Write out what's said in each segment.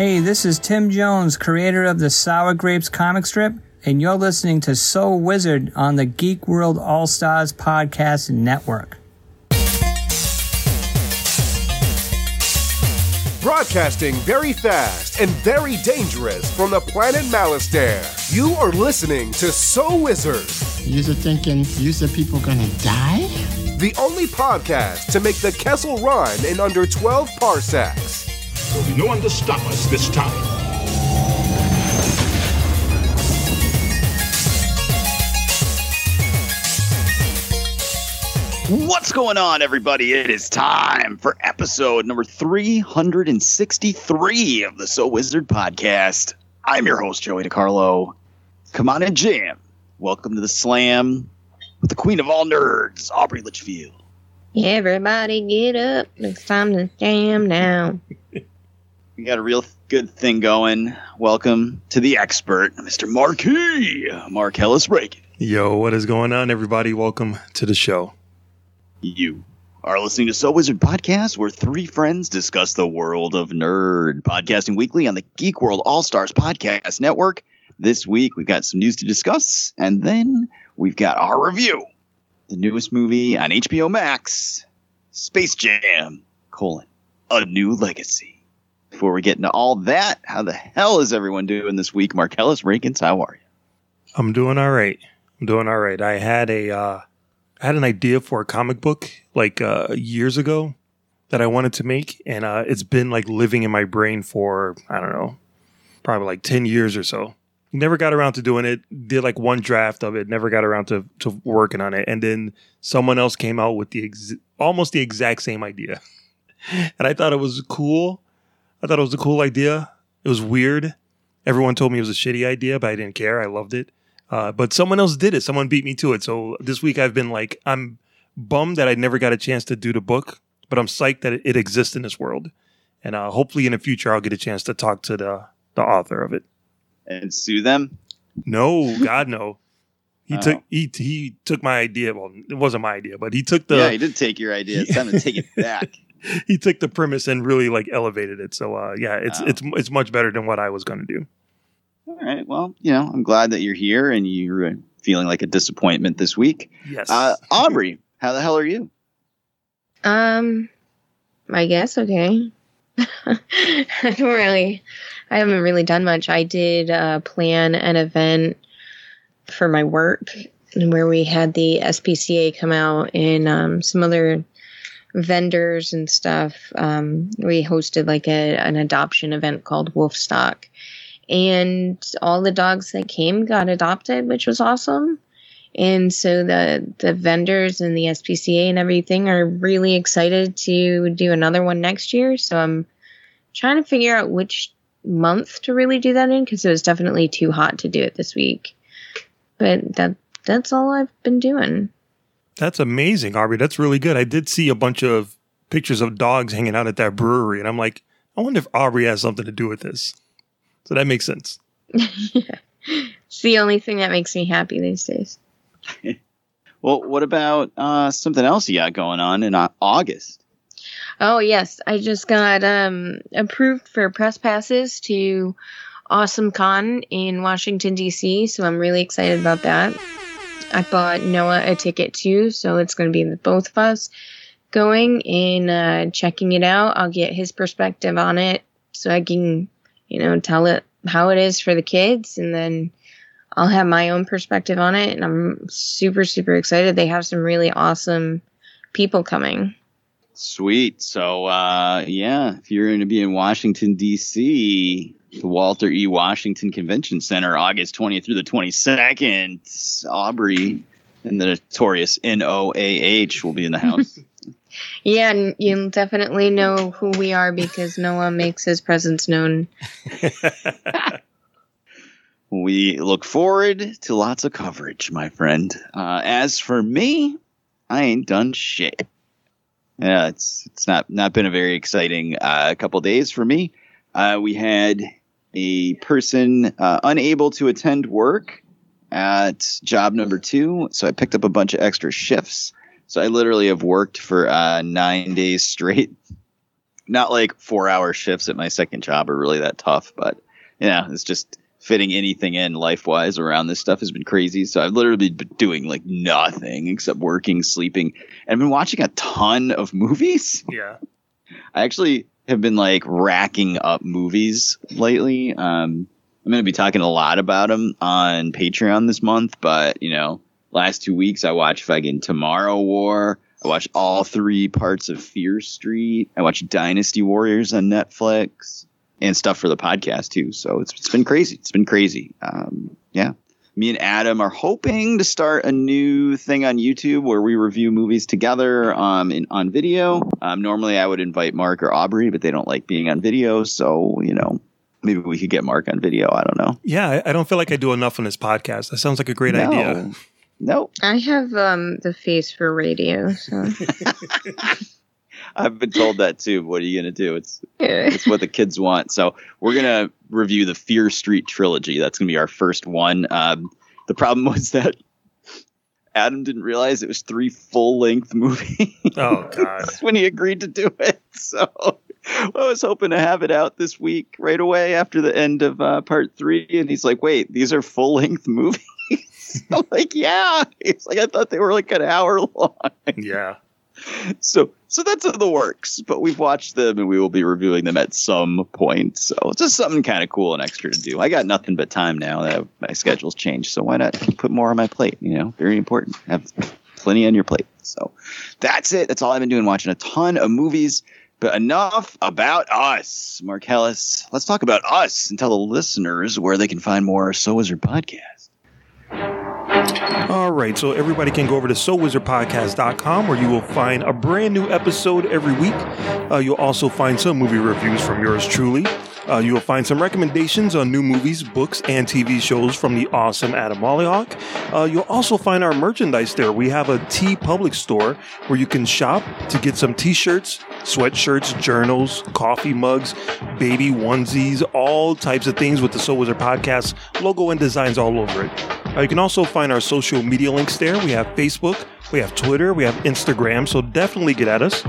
Hey, this is Tim Jones, creator of the Sour Grapes comic strip, and you're listening to So Wizard on the Geek World All Stars Podcast Network. Broadcasting very fast and very dangerous from the planet Malastare. You are listening to So Wizard. You're thinking, you're people gonna die? The only podcast to make the Kessel run in under 12 parsecs. There'll be no one to stop us this time. What's going on, everybody? It is time for episode number 363 of the So Wizard podcast. I'm your host, Joey DiCarlo. Come on and jam. Welcome to the slam with the queen of all nerds, Aubrey Litchfield. Everybody get up. It's time to jam now. We got a real good thing going. Welcome to the expert, Mr. Marquis, Mark Ellis Reagan. Yo, what is going on, everybody? Welcome to the show. You are listening to So Wizard Podcast, where three friends discuss the world of nerd. Podcasting weekly on the Geek World All Stars Podcast Network. This week, we've got some news to discuss, and then we've got our review. The newest movie on HBO Max, Space Jam, colon, A New Legacy. Before we get into all that, how the hell is everyone doing this week? Marcellus Rankins, how are you? I'm doing all right. I'm doing all right. I had a uh, I had an idea for a comic book like uh, years ago that I wanted to make, and uh, it's been like living in my brain for I don't know, probably like ten years or so. Never got around to doing it. Did like one draft of it. Never got around to to working on it, and then someone else came out with the ex- almost the exact same idea, and I thought it was cool. I thought it was a cool idea. It was weird. Everyone told me it was a shitty idea, but I didn't care. I loved it. Uh, but someone else did it. Someone beat me to it. So this week I've been like, I'm bummed that I never got a chance to do the book, but I'm psyched that it, it exists in this world. And uh, hopefully in the future I'll get a chance to talk to the the author of it. And sue them? No, God no. He Oh. took he he took my idea. Well, it wasn't my idea, but he took the yeah, he did take your idea. It's time to take it back. he took the premise and really like elevated it. So uh, yeah, it's Wow. it's it's much better than what I was going to do. All right. Well, you know, I'm glad that you're here and you're uh, feeling like a disappointment this week. Yes. Uh, Aubrey, how the hell are you? Um, I guess okay. I don't really, I haven't really done much. I did uh, plan an event for my work where we had the SPCA come out and um, some other vendors and stuff. Um, we hosted like a, an adoption event called Wolfstock. And all the dogs that came got adopted, which was awesome. And so the the vendors and the SPCA and everything are really excited to do another one next year. So I'm trying to figure out which month to really do that in because it was definitely too hot to do it this week. But that that's all I've been doing. That's amazing, Aubrey. That's really good. I did see a bunch of pictures of dogs hanging out at that brewery, and I'm like, I wonder if Aubrey has something to do with this. So that makes sense. It's the only thing that makes me happy these days. Well, what about uh, something else you got going on in uh, August? Oh yes, I just got um approved for press passes to Awesome Con in Washington D.C. So I'm really excited about that. I bought Noah a ticket too, so it's going to be the both of us going and uh, checking it out. I'll get his perspective on it, so I can, you know, tell it how it is for the kids, and then I'll have my own perspective on it. And I'm super super excited. They have some really awesome people coming. Sweet. So, uh, yeah, if you're going to be in Washington, D.C., the Walter E. Washington Convention Center, August 20th through the 22nd, Aubrey and the notorious NOAH will be in the house. Yeah, and you'll definitely know who we are because Noah makes his presence known. we look forward to lots of coverage, my friend. Uh, as for me, I ain't done shit. Yeah, it's it's not not been a very exciting uh, couple days for me. Uh, we had a person uh, unable to attend work at job number two, so I picked up a bunch of extra shifts. So I literally have worked for uh, nine days straight not like four hour shifts at my second job are really that tough, but yeah, it's just fitting anything in life wise around this stuff has been crazy. So I've literally been doing like nothing except working, sleeping, and I've been watching a ton of movies. Yeah. I actually have been like racking up movies lately. Um, I'm going to be talking a lot about them on Patreon this month, but you know, last two weeks I watched fucking Tomorrow War. I watched all three parts of Fear Street. I watched Dynasty Warriors on Netflix and stuff for the podcast too. So it's, it's been crazy. It's been crazy. Um, yeah. Me and Adam are hoping to start a new thing on YouTube where we review movies together um, in, on video. Um, normally I would invite Mark or Aubrey, but they don't like being on video. So, you know, maybe we could get Mark on video. I don't know. Yeah, I, I don't feel like I do enough on this podcast. That sounds like a great No. idea. No, I have um the face for radio, so I've been told that too. What are you going to do? It's yeah. it's what the kids want. So we're gonna review the Fear Street trilogy. That's gonna be our first one. Um, the problem was that Adam didn't realize it was three full length movies Oh God. when he agreed to do it. So I was hoping to have it out this week right away after the end of uh, part three. And he's like, "Wait, these are full length movies." I'm like, "Yeah." He's like, "I thought they were like an hour long." Yeah. So so that's in the works but we've watched them and we will be reviewing them at some point. So it's just something kind of cool and extra to do. I got nothing but time now that my schedule's changed so why not put more on my plate you know? Very important. Have plenty on your plate. So that's it. That's all i've been doing watching a ton of movies but enough about us mark Hellis. let's talk about us and tell the listeners where they can find more so wizard podcast All right, so everybody can go over to SoWizardPodcast.com where you will find a brand new episode every week. Uh, you'll also find some movie reviews from yours truly. Uh, you will find some recommendations on new movies, books, and TV shows from the awesome Adam Mollyhawk. Uh, you'll also find our merchandise there. We have a TeePublic store where you can shop to get some t-shirts, sweatshirts, journals, coffee mugs, baby onesies, all types of things with the So Wizard Podcast logo and designs all over it. Uh, you can also find our social media links there. We have Facebook, we have Twitter, we have Instagram, so definitely get at us.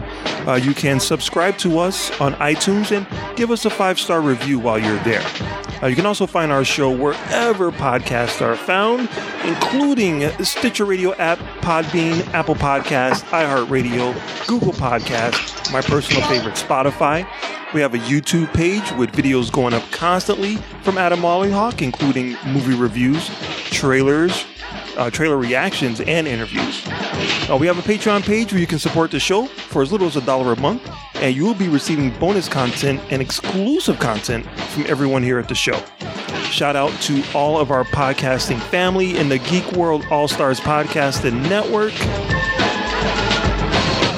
Uh, you can subscribe to us on iTunes and give us a five star review while you're there. Uh, you can also find our show wherever podcasts are found, including Stitcher Radio app, Podbean, Apple Podcast, iHeartRadio, Google Podcast, my personal favorite, Spotify. We have a YouTube page with videos going up constantly from Adam Mollyhawk, including movie reviews, trailers, uh, trailer reactions, and interviews. Uh, we have a Patreon page where you can support the show for as little as a dollar a month, and you will be receiving bonus content and exclusive content from everyone here at the show. Shout out to all of our podcasting family in the Geek World All Stars Podcast and Network.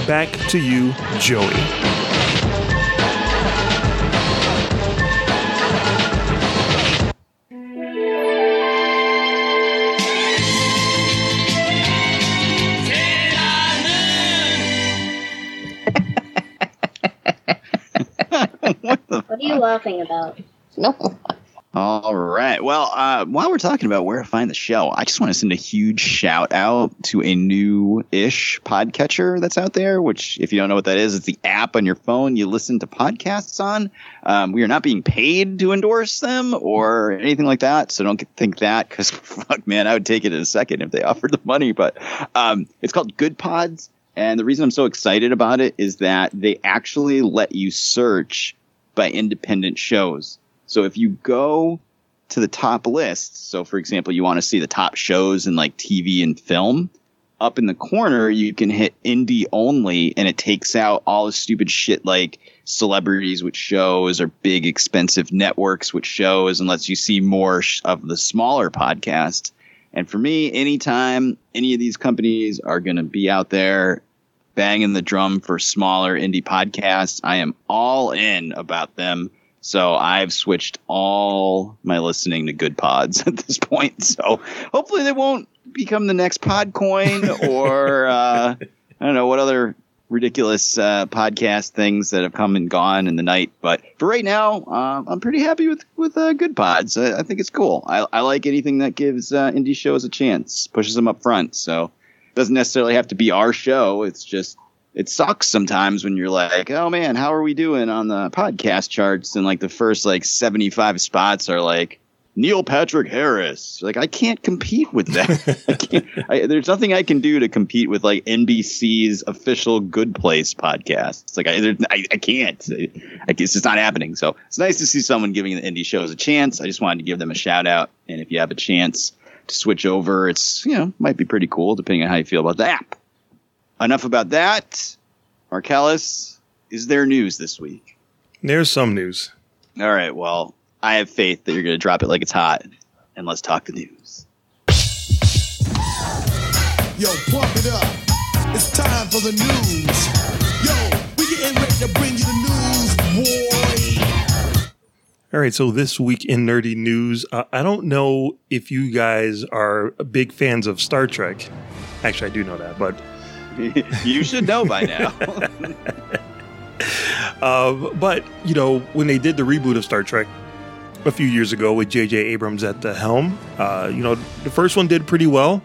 Back to you, Joey. Laughing about? No. All right. Well, uh, while we're talking about where to find the show, I just want to send a huge shout out to a new ish podcatcher that's out there, which, if you don't know what that is, it's the app on your phone you listen to podcasts on. Um, we are not being paid to endorse them or anything like that. So don't think that because, fuck, man, I would take it in a second if they offered the money. But um, it's called Goodpods. And the reason I'm so excited about it is that they actually let you search by independent shows. So if you go to the top list, so for example, you want to see the top shows in like TV and film, up in the corner you can hit indie only and it takes out all the stupid shit like celebrities with shows or big expensive networks with shows and lets you see more of the smaller podcasts. And for me, anytime any of these companies are going to be out there banging the drum for smaller indie podcasts, I am all in about them. So I've switched all my listening to Goodpods at this point. So hopefully they won't become the next Podcoin or uh, I don't know what other ridiculous uh, podcast things that have come and gone in the night. But for right now, uh, I'm pretty happy with with uh, Goodpods. I, I think it's cool. I, I like anything that gives uh, indie shows a chance, pushes them up front. So doesn't necessarily have to be our show. It's just it sucks sometimes when you're like, oh man, how are we doing on the podcast charts? And like the first like 75 spots are like Neil Patrick Harris. Like I can't compete with that. I can't, I, there's nothing I can do to compete with like NBC's official Good Place podcast. It's like I, there- I, I can't. I, it's just not happening. So it's nice to see someone giving the indie shows a chance. I just wanted to give them a shout out. And if you have a chance to switch over, it's you know might be pretty cool depending on how you feel about the app. Enough about that. Marcellus, is there news this week? There's some news. All right. Well, I have faith that you're going to drop it like it's hot. And let's talk the news. Yo, pump it up. It's time for the news. Yo, we getting ready to bring you the news, boy. All right, so this week in nerdy news, uh, I don't know if you guys are big fans of Star Trek. Actually, I do know that, but you should know by now. uh, but you know when they did the reboot of Star Trek a few years ago with J.J. Abrams at the helm, uh, you know the first one did pretty well.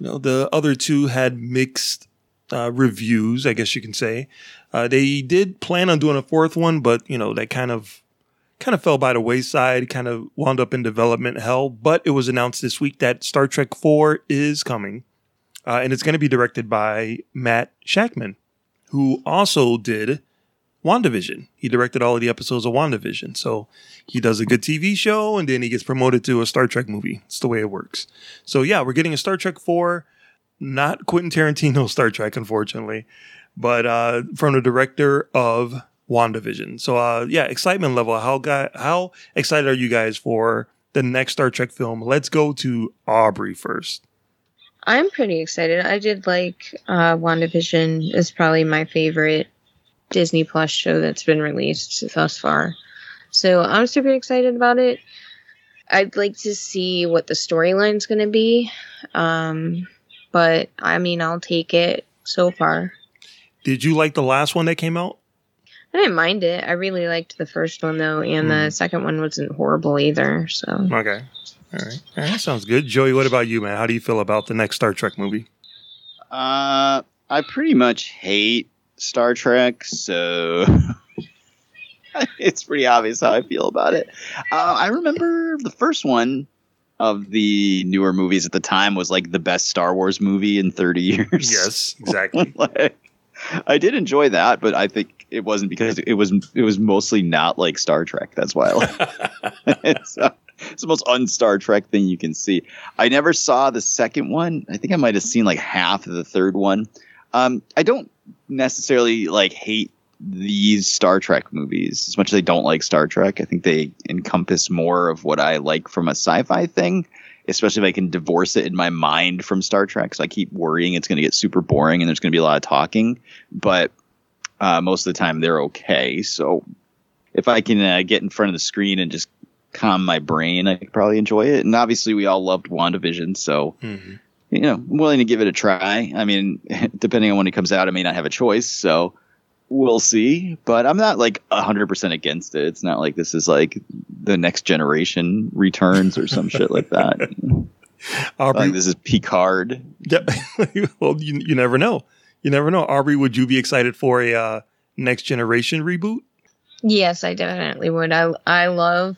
You know the other two had mixed uh, reviews, I guess you can say. Uh, they did plan on doing a fourth one, but you know that kind of kind of fell by the wayside, kind of wound up in development hell. But it was announced this week that Star Trek 4 is coming, uh, and it's going to be directed by Matt Shakman, who also did WandaVision. He directed all of the episodes of WandaVision. So he does a good TV show, and then he gets promoted to a Star Trek movie. It's the way it works. So yeah, we're getting a Star Trek 4, not Quentin Tarantino Star Trek, unfortunately, but uh, from the director of WandaVision. So uh yeah, excitement level. How guy how excited are you guys for the next Star Trek film? Let's go to Aubrey first. I'm pretty excited. I did like uh, WandaVision is probably my favorite Disney Plus show that's been released thus far. So I'm super excited about it. I'd like to see what the storyline's going to be. Um, but I mean, I'll take it so far. Did you like the last one that came out? I didn't mind it. I really liked the first one though, and the second one wasn't horrible either. So Okay. All right. All right. Sounds good. Joey, what about you, man? How do you feel about the next Star Trek movie? Uh, I pretty much hate Star Trek, so it's pretty obvious how I feel about it. Uh, I remember the first one of the newer movies at the time was like the best Star Wars movie in 30 years. Yes, exactly. like, I did enjoy that, but I think it wasn't because it was it was mostly not like Star Trek. That's why I like it's, uh, it's the most un-Star Trek thing you can see. I never saw the second one. I think I might have seen like half of the third one. Um, I don't necessarily like hate these Star Trek movies as much as I don't like Star Trek. I think they encompass more of what I like from a sci-fi thing, especially if I can divorce it in my mind from Star Trek. So I keep worrying it's going to get super boring and there's going to be a lot of talking, but uh, most of the time they're okay. So if I can uh, get in front of the screen and just calm my brain, I could probably enjoy it. And obviously, we all loved WandaVision, so Mhm. you know, I'm willing to give it a try. I mean, depending on when it comes out, I may not have a choice, so we'll see. But I'm not like 100% against it. It's not like this is like the next generation returns or some shit like that. Aubrey, Like this is Picard. Yep. well, you, you never know. You never know. Aubrey, would you be excited for a uh, next generation reboot? yes, I definitely would. I I love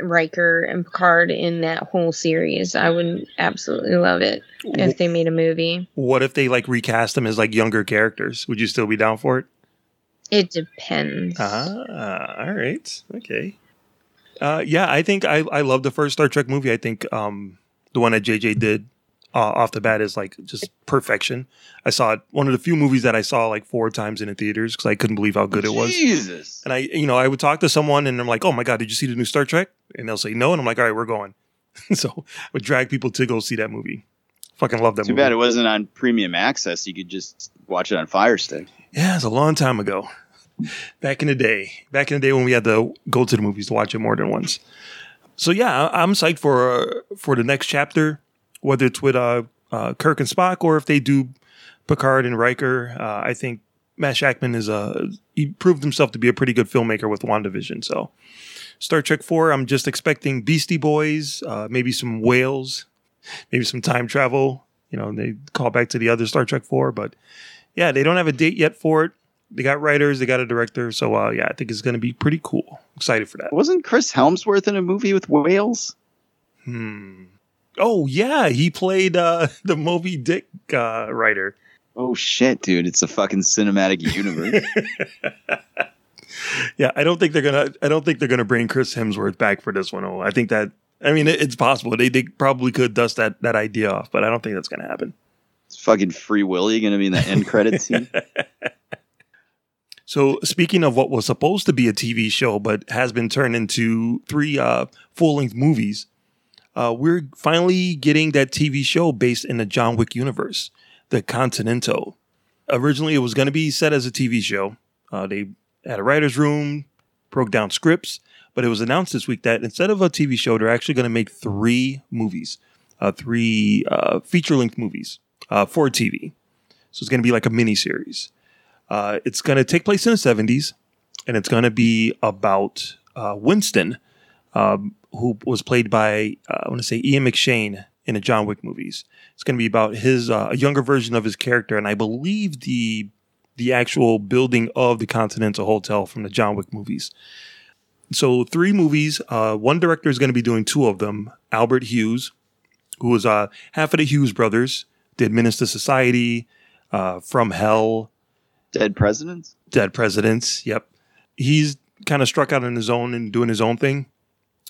Riker and Picard in that whole series. I would absolutely love it if they made a movie. What if they like recast them as like younger characters? Would you still be down for it? It depends. Ah, all right. Okay. Uh, yeah, I think I, I love the first Star Trek movie. I think um, the one that JJ did uh, off the bat is like just perfection. I saw it one of the few movies that I saw like four times in the theaters because I couldn't believe how good it was. Jesus. And I, you know, I would talk to someone and I'm like, "Oh my god, did you see the new Star Trek?" And they'll say no, and I'm like, "All right, we're going." so I would drag people to go see that movie. Fucking love that movie. Too movie. bad it wasn't on premium access. You could just watch it on Fire Stick. Yeah, it's a long time ago. Back in the day. Back in the day when we had to go to the movies to watch it more than once. So yeah, I'm psyched for uh, for the next chapter, whether it's with uh, uh, Kirk and Spock or if they do Picard and Riker. Uh, I think Matt Shakman is a he proved himself to be a pretty good filmmaker with WandaVision. So Star Trek Four, I'm just expecting Beastie Boys, uh, maybe some whales, maybe some time travel. You know, they call back to the other Star Trek Four, but yeah, they don't have a date yet for it. They got writers, they got a director, so uh, yeah, I think it's going to be pretty cool. Excited for that. Wasn't Chris Hemsworth in a movie with whales? Hmm. Oh yeah, he played uh, the Moby Dick uh, writer. Oh shit, dude! It's a fucking cinematic universe. Yeah, I don't think they're gonna. I don't think they're gonna bring Chris Hemsworth back for this one. Oh, I think that. I mean, it, it's possible. They they probably could dust that that idea off, but I don't think that's gonna happen. Is fucking Free Willy going to be in the end credit scene? So, speaking of what was supposed to be a TV show but has been turned into three uh, full length movies, uh, we're finally getting that TV show based in the John Wick universe, The Continental. Originally, it was going to be set as a TV show. Uh, they had a writer's room, broke down scripts, but it was announced this week that instead of a TV show, they're actually going to make three movies, uh, three uh, feature length movies uh, for TV. So, it's going to be like a mini series. Uh, it's going to take place in the 70s, and it's going to be about uh, Winston, um, who was played by, uh, I want to say, Ian McShane in the John Wick movies. It's going to be about his uh, a younger version of his character, and I believe the the actual building of the Continental Hotel from the John Wick movies. So three movies. Uh, one director is going to be doing two of them. Albert Hughes, who was uh, half of the Hughes brothers, did Menace to Society, uh, From Hell, Dead presidents? Dead Presidents. Yep. He's kind of struck out on his own and doing his own thing.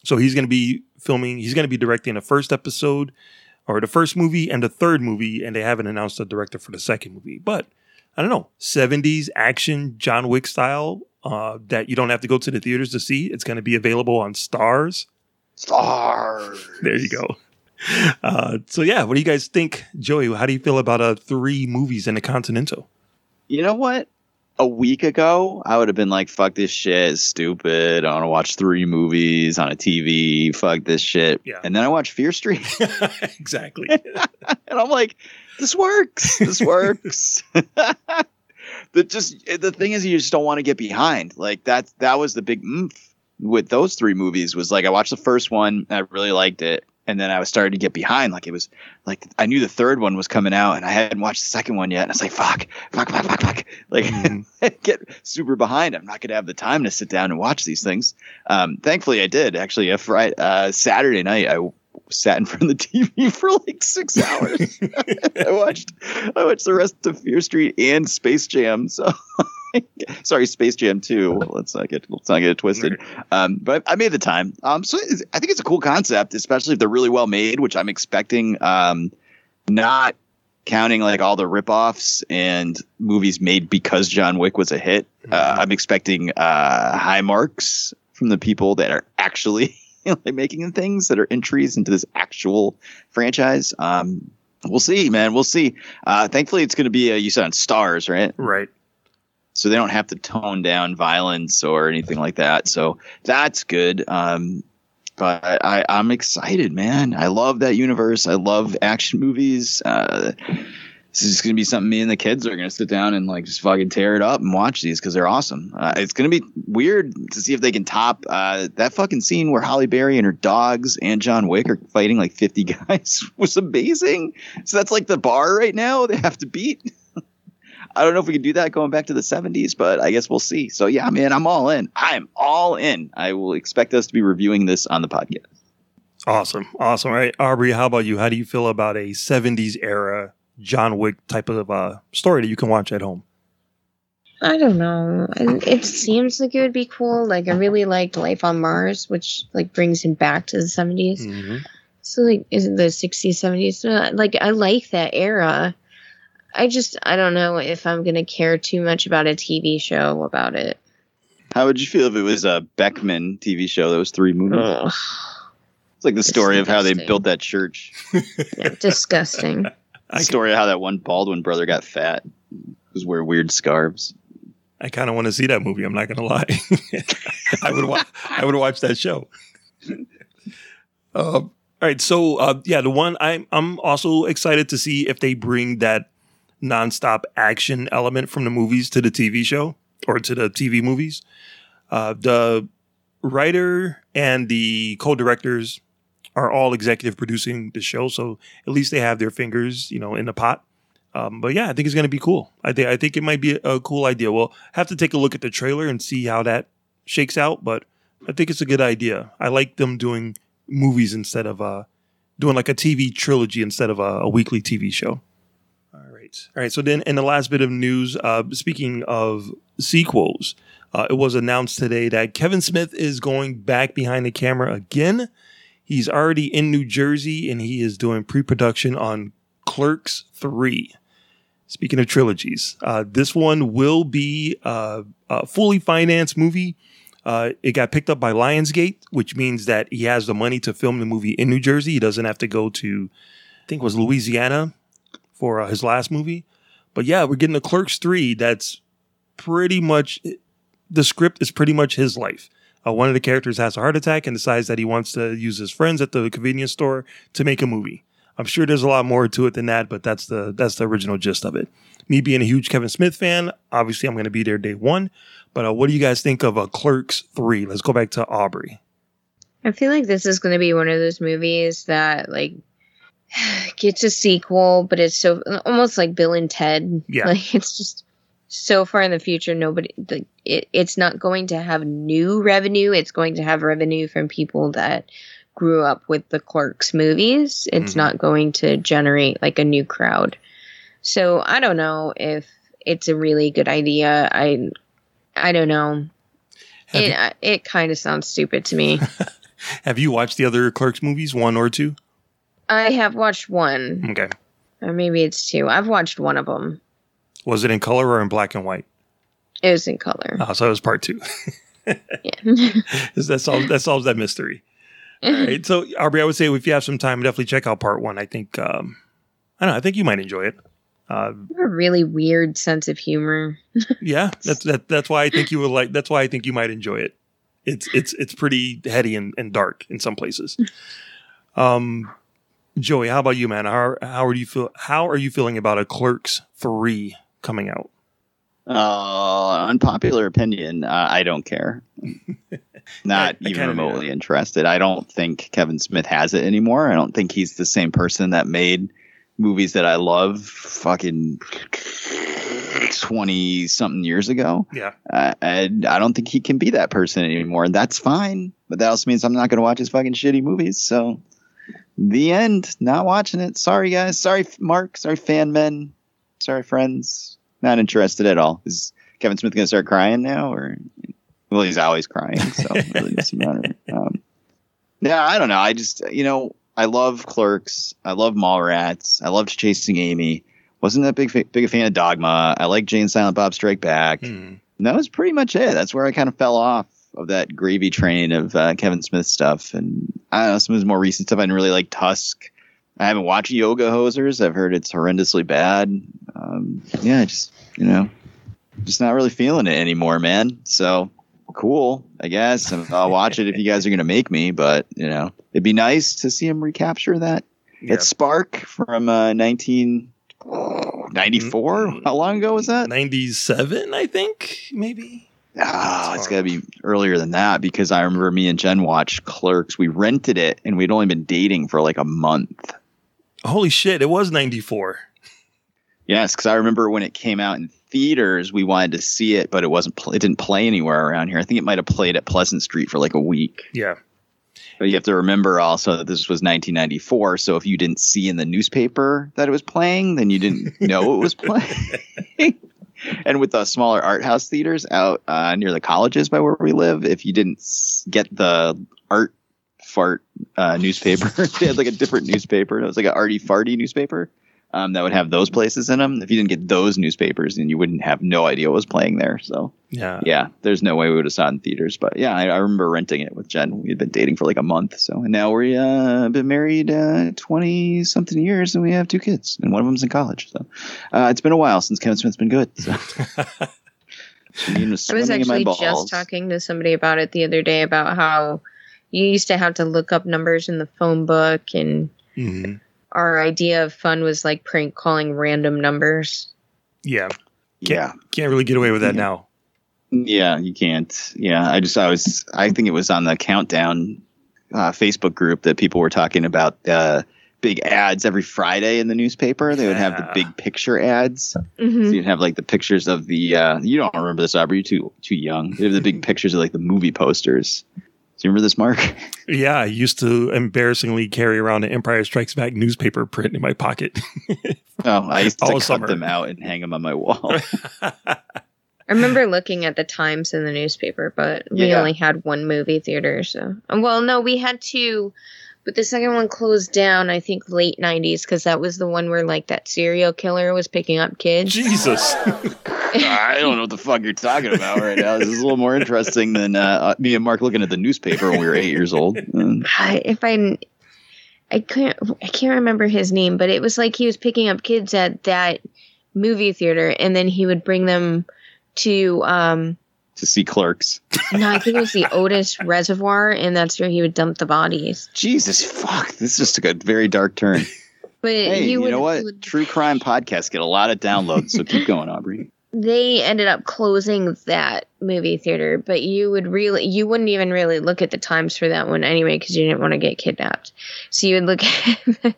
So he's going to be filming, he's going to be directing the first episode or the first movie and the third movie, and they haven't announced a director for the second movie. But I don't know, 70s action John Wick style uh, that you don't have to go to the theaters to see. It's going to be available on Starz. Starz. There you go. Uh, so yeah, what do you guys think, Joey? How do you feel about uh, three movies in a Continental? You know what? A week ago, I would have been like, fuck this shit, stupid. I want to watch three movies on a TV. Fuck this shit. Yeah. And then I watched Fear Street. exactly. and I'm like, this works. This works. the just the thing is you just don't want to get behind. Like that that was the big oomph with those three movies was like I watched the first one, I really liked it. And then I was starting to get behind. Like it was like I knew the third one was coming out and I hadn't watched the second one yet. And I was like, fuck, fuck, fuck, fuck, fuck. Like get super behind. I'm not gonna have the time to sit down and watch these things. Um, thankfully I did. Actually, a Friday uh, Saturday night I sat in front of the TV for like six hours. I watched I watched the rest of Fear Street and Space Jam. So sorry, Space Jam 2. Let's not get let's not get it twisted. Um, but I made the time. Um, so it's, I think it's a cool concept, especially if they're really well made, which I'm expecting. Um, not counting like all the ripoffs and movies made because John Wick was a hit. Uh, I'm expecting uh, high marks from the people that are actually like making things that are entries into this actual franchise. Um, we'll see, man. We'll see. Uh, thankfully, it's going to be a, you said on Starz, right? Right. So they don't have to tone down violence or anything like that. So that's good. Um, but I, I'm excited, man. I love that universe. I love action movies. Uh, this is going to be something me and the kids are going to sit down and like just fucking tear it up and watch these because they're awesome. Uh, it's going to be weird to see if they can top uh, that fucking scene where Halle Berry and her dogs and John Wick are fighting like 50 guys was amazing. So that's like the bar right now they have to beat. I don't know if we can do that going back to the 70s, but I guess we'll see. So yeah, man, I'm all in. I'm all in. I will expect us to be reviewing this on the podcast. Awesome. Awesome. All right. Aubrey, how about you? How do you feel about a 70s era John Wick type of uh, story that you can watch at home? I don't know. It seems like it would be cool. Like I really liked Life on Mars, which like brings him back to the 70s. Mm-hmm. So like is it the 60s, 70s? Like I like that era. I just I don't know if I'm gonna care too much about a TV show about it. How would you feel if it was a Beckman TV show that was three movies? Ugh, It's like the story of how they built that church. yeah, disgusting. The story of how that one Baldwin brother got fat. Was wear weird scarves. I kind of want to see that movie. I'm not going to lie. I would wa- I would watch that show. Uh, all right, so uh, yeah, the one I'm I'm also excited to see if they bring that nonstop action element from the movies to the TV show or to the TV movies. Uh, the writer and the co-directors are all executive producing the show, so at least they have their fingers, you know, in the pot. Um, but yeah, I think it's going to be cool. I think I think it might be a, cool idea. We'll have to take a look at the trailer and see how that shakes out. But I think it's a good idea. I like them doing movies instead of uh, doing like a TV trilogy instead of a, a weekly TV show. All right. So then, in the last bit of news, uh, speaking of sequels, uh, it was announced today that Kevin Smith is going back behind the camera again. He's already in New Jersey and he is doing pre-production on Clerks Three. Speaking of trilogies, uh, this one will be uh, a fully financed movie. Uh, it got picked up by Lionsgate, which means that he has the money to film the movie in New Jersey. He doesn't have to go to, I think it was Louisiana for uh, his last movie. But yeah, we're getting the Clerks 3 that's pretty much, the script is pretty much his life. Uh, one of the characters has a heart attack and decides that he wants to use his friends at the convenience store to make a movie. I'm sure there's a lot more to it than that, but that's the that's the original gist of it. Me being a huge Kevin Smith fan, obviously I'm going to be there day one. But uh, what do you guys think of uh, Clerks Three? Let's go back to Aubrey. I feel like this is going to be one of those movies that like gets a sequel, but it's so almost like Bill and Ted. Yeah. like it's just so far in the future. Nobody, like, it, it's not going to have new revenue. It's going to have revenue from people that grew up with the Clerks movies. It's Mhm. not going to generate like a new crowd. So I don't know if it's a really good idea. I I don't know. Have It you- it kind of sounds stupid to me. Have you watched the other Clerks movies, one or two? I have watched one, Okay. or maybe it's two. I've watched one of them. Was it in color or in black and white? It was in color. Oh, so it was part two. Yeah. that solves that solves that mystery. All right. So Aubrey, I would say if you have some time, definitely check out part one. I think um, I don't know. I think you might enjoy it. Uh, a really weird sense of humor. yeah, that's that, that's why I think you would like. That's why I think you might enjoy it. It's it's it's pretty heady and, and dark in some places. Um, Joey, how about you, man? How how are you feel? How are you feeling about a Clerks three coming out? Uh, unpopular opinion. Uh, I don't care. Not I- I even do. remotely interested. I don't think Kevin Smith has it anymore. I don't think he's the same person that made movies that I love fucking 20 something years ago. Yeah, Uh, and I don't think he can be that person anymore. And that's fine. But that also means I'm not going to watch his fucking shitty movies. So, the end. Not watching it. Sorry, guys. Sorry, Mark. Sorry, fan men. Sorry, friends. Not interested at all. Is Kevin Smith going to start crying now? Or, well, he's always crying. So, really doesn't matter. Um, yeah, I don't know. I just, you know, I love Clerks. I love Mallrats. I loved Chasing Amy. Wasn't that big, big a fan of Dogma. I like Jay and Silent Bob Strike Back. And that was pretty much it. That's where I kind of fell off of that gravy train of uh, Kevin Smith stuff. And I don't know, some of his more recent stuff. I didn't really like Tusk. I haven't watched Yoga Hosers. I've heard it's horrendously bad. Um, yeah, just, you know, just not really feeling it anymore, man. So cool, I guess. I'll watch it if you guys are going to make me. But, you know, it'd be nice to see him recapture that. yeah. That spark from uh, 1994. How long ago was that? ninety seven, I think maybe. Oh, it's got to be earlier than that because I remember me and Jen watched Clerks. We rented it and we'd only been dating for like a month. Holy shit! It was ninety four. Yes, because I remember when it came out in theaters, we wanted to see it, but it wasn't. Pl- it didn't play anywhere around here. I think it might have played at Pleasant Street for like a week. Yeah. But you have to remember also that this was 1994. So if you didn't see in the newspaper that it was playing, then you didn't know it was playing. And with the smaller art house theaters out uh, near the colleges by where we live, if you didn't get the art fart uh, newspaper, they had like a different newspaper. It was like an arty farty newspaper um, that would have those places in them. If you didn't get those newspapers, then you wouldn't have no idea what was playing there. So Yeah. yeah, there's no way we would have saw it in theaters. But yeah, I, I remember renting it with Jen. We had been dating for like a month. So and now we uh been married uh twenty something years and we have two kids and one of them's in college. So uh, it's been a while since Kevin Smith's been good. So. Was I was swimming in my actually just talking to somebody about it the other day about how you used to have to look up numbers in the phone book, and hmm our idea of fun was like prank calling random numbers. Yeah. Yeah, Can't really get away with that now. yeah, you can't. Yeah, I just I was I think it was on the countdown uh, Facebook group that people were talking about uh, big ads every Friday in the newspaper. They would have the big picture ads. Mhm. So you'd have like the pictures of the. Uh, you don't remember this, Aubrey? You're too too young. They have the big pictures of like the movie posters. Do you remember this, Mark? Yeah, I used to embarrassingly carry around an Empire Strikes Back newspaper print in my pocket. Oh, I used to All cut summer. them out and hang them on my wall. I remember looking at the times in the newspaper, but we Yeah. only had one movie theater. So, well, no, we had two, but the second one closed down. I think late '90s because that was the one where like that serial killer was picking up kids. Jesus. I don't know what the fuck you're talking about right now. This is a little more interesting than uh, me and Mark looking at the newspaper when we were eight years old. Mm. I- if I, I can't, I can't remember his name, but it was like he was picking up kids at that movie theater, and then he would bring them to. um To see clerks. No, I think it was the Otis Reservoir, and that's where he would dump the bodies. Jesus fuck! This just took a very dark turn. But Hey, he you would, know what? would- True crime podcasts get a lot of downloads, so keep going, Aubrey. they ended up closing that movie theater, but you would really, you wouldn't even really look at the times for that one anyway because you didn't want to get kidnapped. So you would look at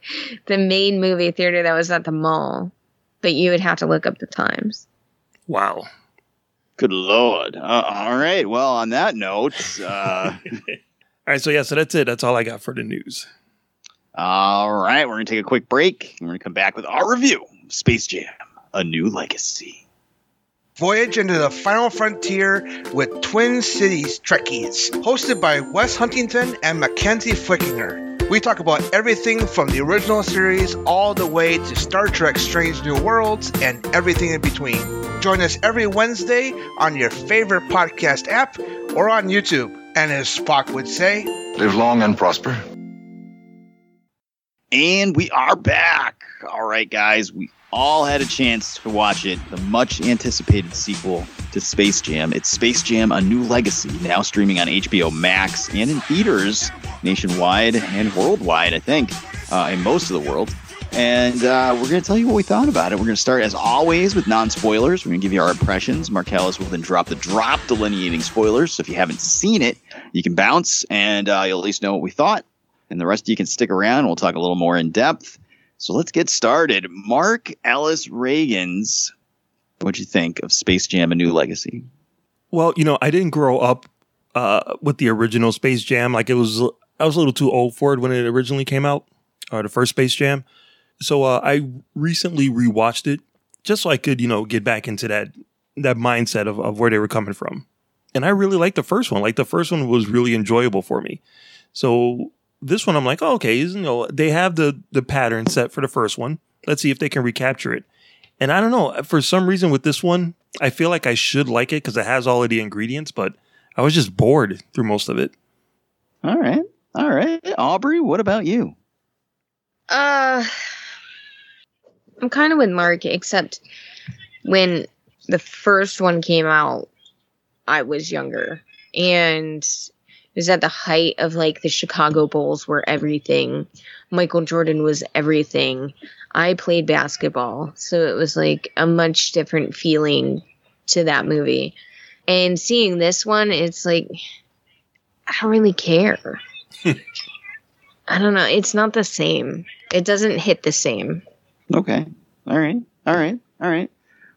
the main movie theater that was at the mall, but you would have to look up the times. wow. Good lord! Uh, all right. Well, on that note, uh, All right, so yeah, so that's it. That's all I got for the news. all right, we're gonna take a quick break. We're gonna come back with our review of Space Jam: A New Legacy. Voyage into the final frontier with Twin Cities Trekkies, hosted by Wes Huntington and Mackenzie Flickinger. We talk about everything from the original series all the way to Star Trek Strange New Worlds and everything in between. Join us every Wednesday on your favorite podcast app or on YouTube. And as Spock would say, Live long and prosper. And we are back. All right, guys, we all had a chance to watch it. The much anticipated sequel to Space Jam. It's Space Jam: A New Legacy, now streaming on HBO Max and in theaters nationwide and worldwide. I think uh, in most of the world. And uh, we're going to tell you what we thought about it. We're going to start, as always, with non spoilers. We're going to give you our impressions. Marcellus will then drop the drop delineating spoilers. So if you haven't seen it, you can bounce and uh, you'll at least know what we thought and the rest of you can stick around. We'll talk a little more in depth. So let's get started. Mark Ellis Reagan's, what'd you think of Space Jam: A New Legacy? Well, you know, I didn't grow up uh, with the original Space Jam. Like it was, I was a little too old for it when it originally came out, or the first Space Jam. So uh, I recently rewatched it just so I could, you know, get back into that that mindset of, of where they were coming from. And I really liked the first one. Like the first one was really enjoyable for me. So this one, I'm like, oh, okay, you know, they have the the pattern set for the first one. Let's see if they can recapture it. And I don't know, for some reason with this one, I feel like I should like it because it has all of the ingredients, but I was just bored through most of it. All right, all right. Aubrey, what about you? Uh, I'm kind of with Mark, except when the first one came out, I was younger, and it was at the height of like the Chicago Bulls were everything. Michael Jordan was everything. I played basketball, so it was like a much different feeling to that movie. And seeing this one, it's like I don't really care. I don't know. It's not the same. It doesn't hit the same. Okay, all right, all right, all right.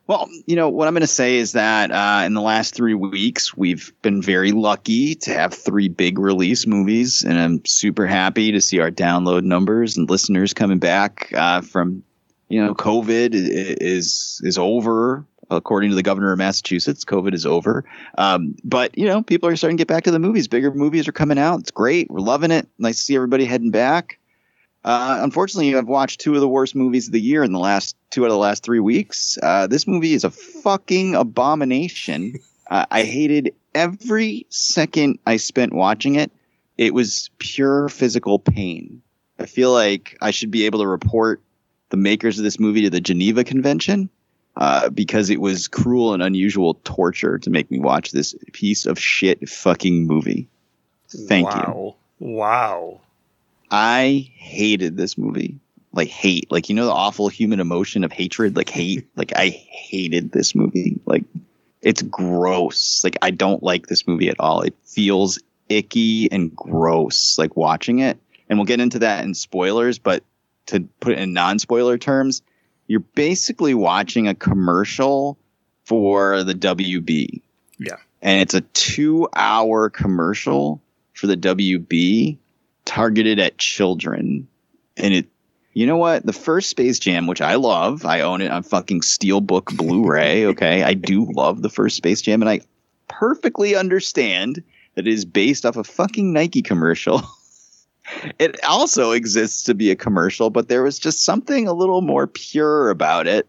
Well, you know what I'm going to say is that uh, in the last three weeks, we've been very lucky to have three big release movies, and I'm super happy to see our download numbers and listeners coming back uh, from, you know, COVID is is over. According to the governor of Massachusetts, COVID is over. Um, but you know, people are starting to get back to the movies. Bigger movies are coming out. It's great. We're loving it. Nice to see everybody heading back. Uh, unfortunately, I've watched two of the worst movies of the year in the last two out of the last three weeks. Uh, this movie is a fucking abomination. uh, I hated every second I spent watching it. It was pure physical pain. I feel like I should be able to report the makers of this movie to the Geneva Convention uh, because it was cruel and unusual torture to make me watch this piece of shit fucking movie. Thank you. wow. Wow. I hated this movie. Like hate, like you know the awful human emotion of hatred, like hate. like I hated this movie. Like it's gross. Like I don't like this movie at all. It feels icky and gross like watching it. And we'll get into that in spoilers, but to put it in non-spoiler terms, you're basically watching a commercial for the WB. Yeah. And it's a 2-hour commercial for the WB targeted at children. And it you know what? The first Space Jam, which I love, I own it on fucking Steelbook Blu-ray, okay? I do love the first Space Jam and I perfectly understand that it is based off a fucking Nike commercial. it also exists to be a commercial, but there was just something a little more pure about it.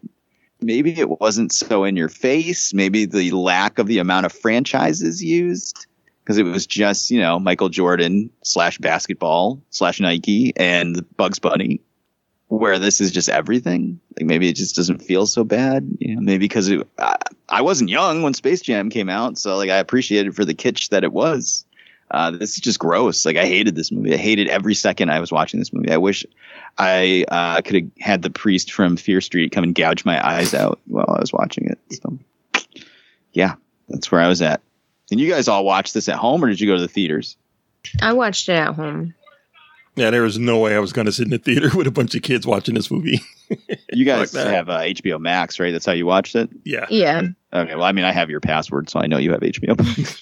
Maybe it wasn't so in your face. Maybe the lack of the amount of franchises used, because it was just you know Michael Jordan slash basketball slash Nike and Bugs Bunny. Where this is just everything. Like maybe it just doesn't feel so bad. You know, maybe because I, I wasn't young when Space Jam came out, so like I appreciated for the kitsch that it was. Uh, this is just gross. Like I hated this movie. I hated every second I was watching this movie. I wish I uh, could have had the priest from Fear Street come and gouge my eyes out while I was watching it. So, yeah, that's where I was at. And you guys all watched this at home, or did you go to the theaters? I watched it at home. Yeah, there was no way I was going to sit in the theater with a bunch of kids watching this movie. You guys that. have uh, HBO Max, right? That's how you watched it. yeah. Yeah. Okay. Well, I mean, I have your password, so I know you have HBO. Max.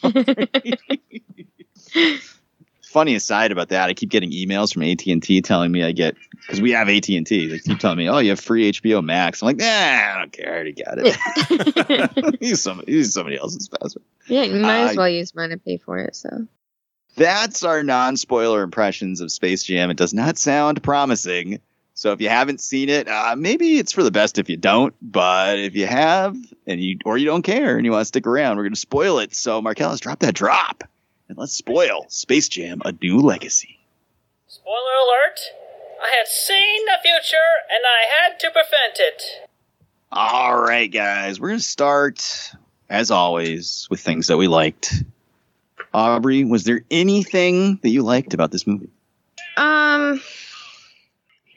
Funny aside about that, I keep getting emails from AT and T telling me I get because we have AT and T. They keep telling me, "Oh, you have free HBO Max." I'm like, Nah, I don't care. I already got it. use somebody, use somebody else's password. Yeah, you might as Uh, well use mine to pay for it. So That's our non-spoiler impressions of Space Jam. It does not sound promising. So if you haven't seen it, uh, maybe it's for the best if you don't. But if you have, and you or you don't care and you want to stick around, we're going to spoil it. So Marcellus, drop that drop, and let's spoil Space Jam: A New Legacy. Spoiler alert! I had seen the future and I had to prevent it. All right, guys, we're going to start as always with things that we liked. Aubrey, was there anything that you liked about this movie? Um,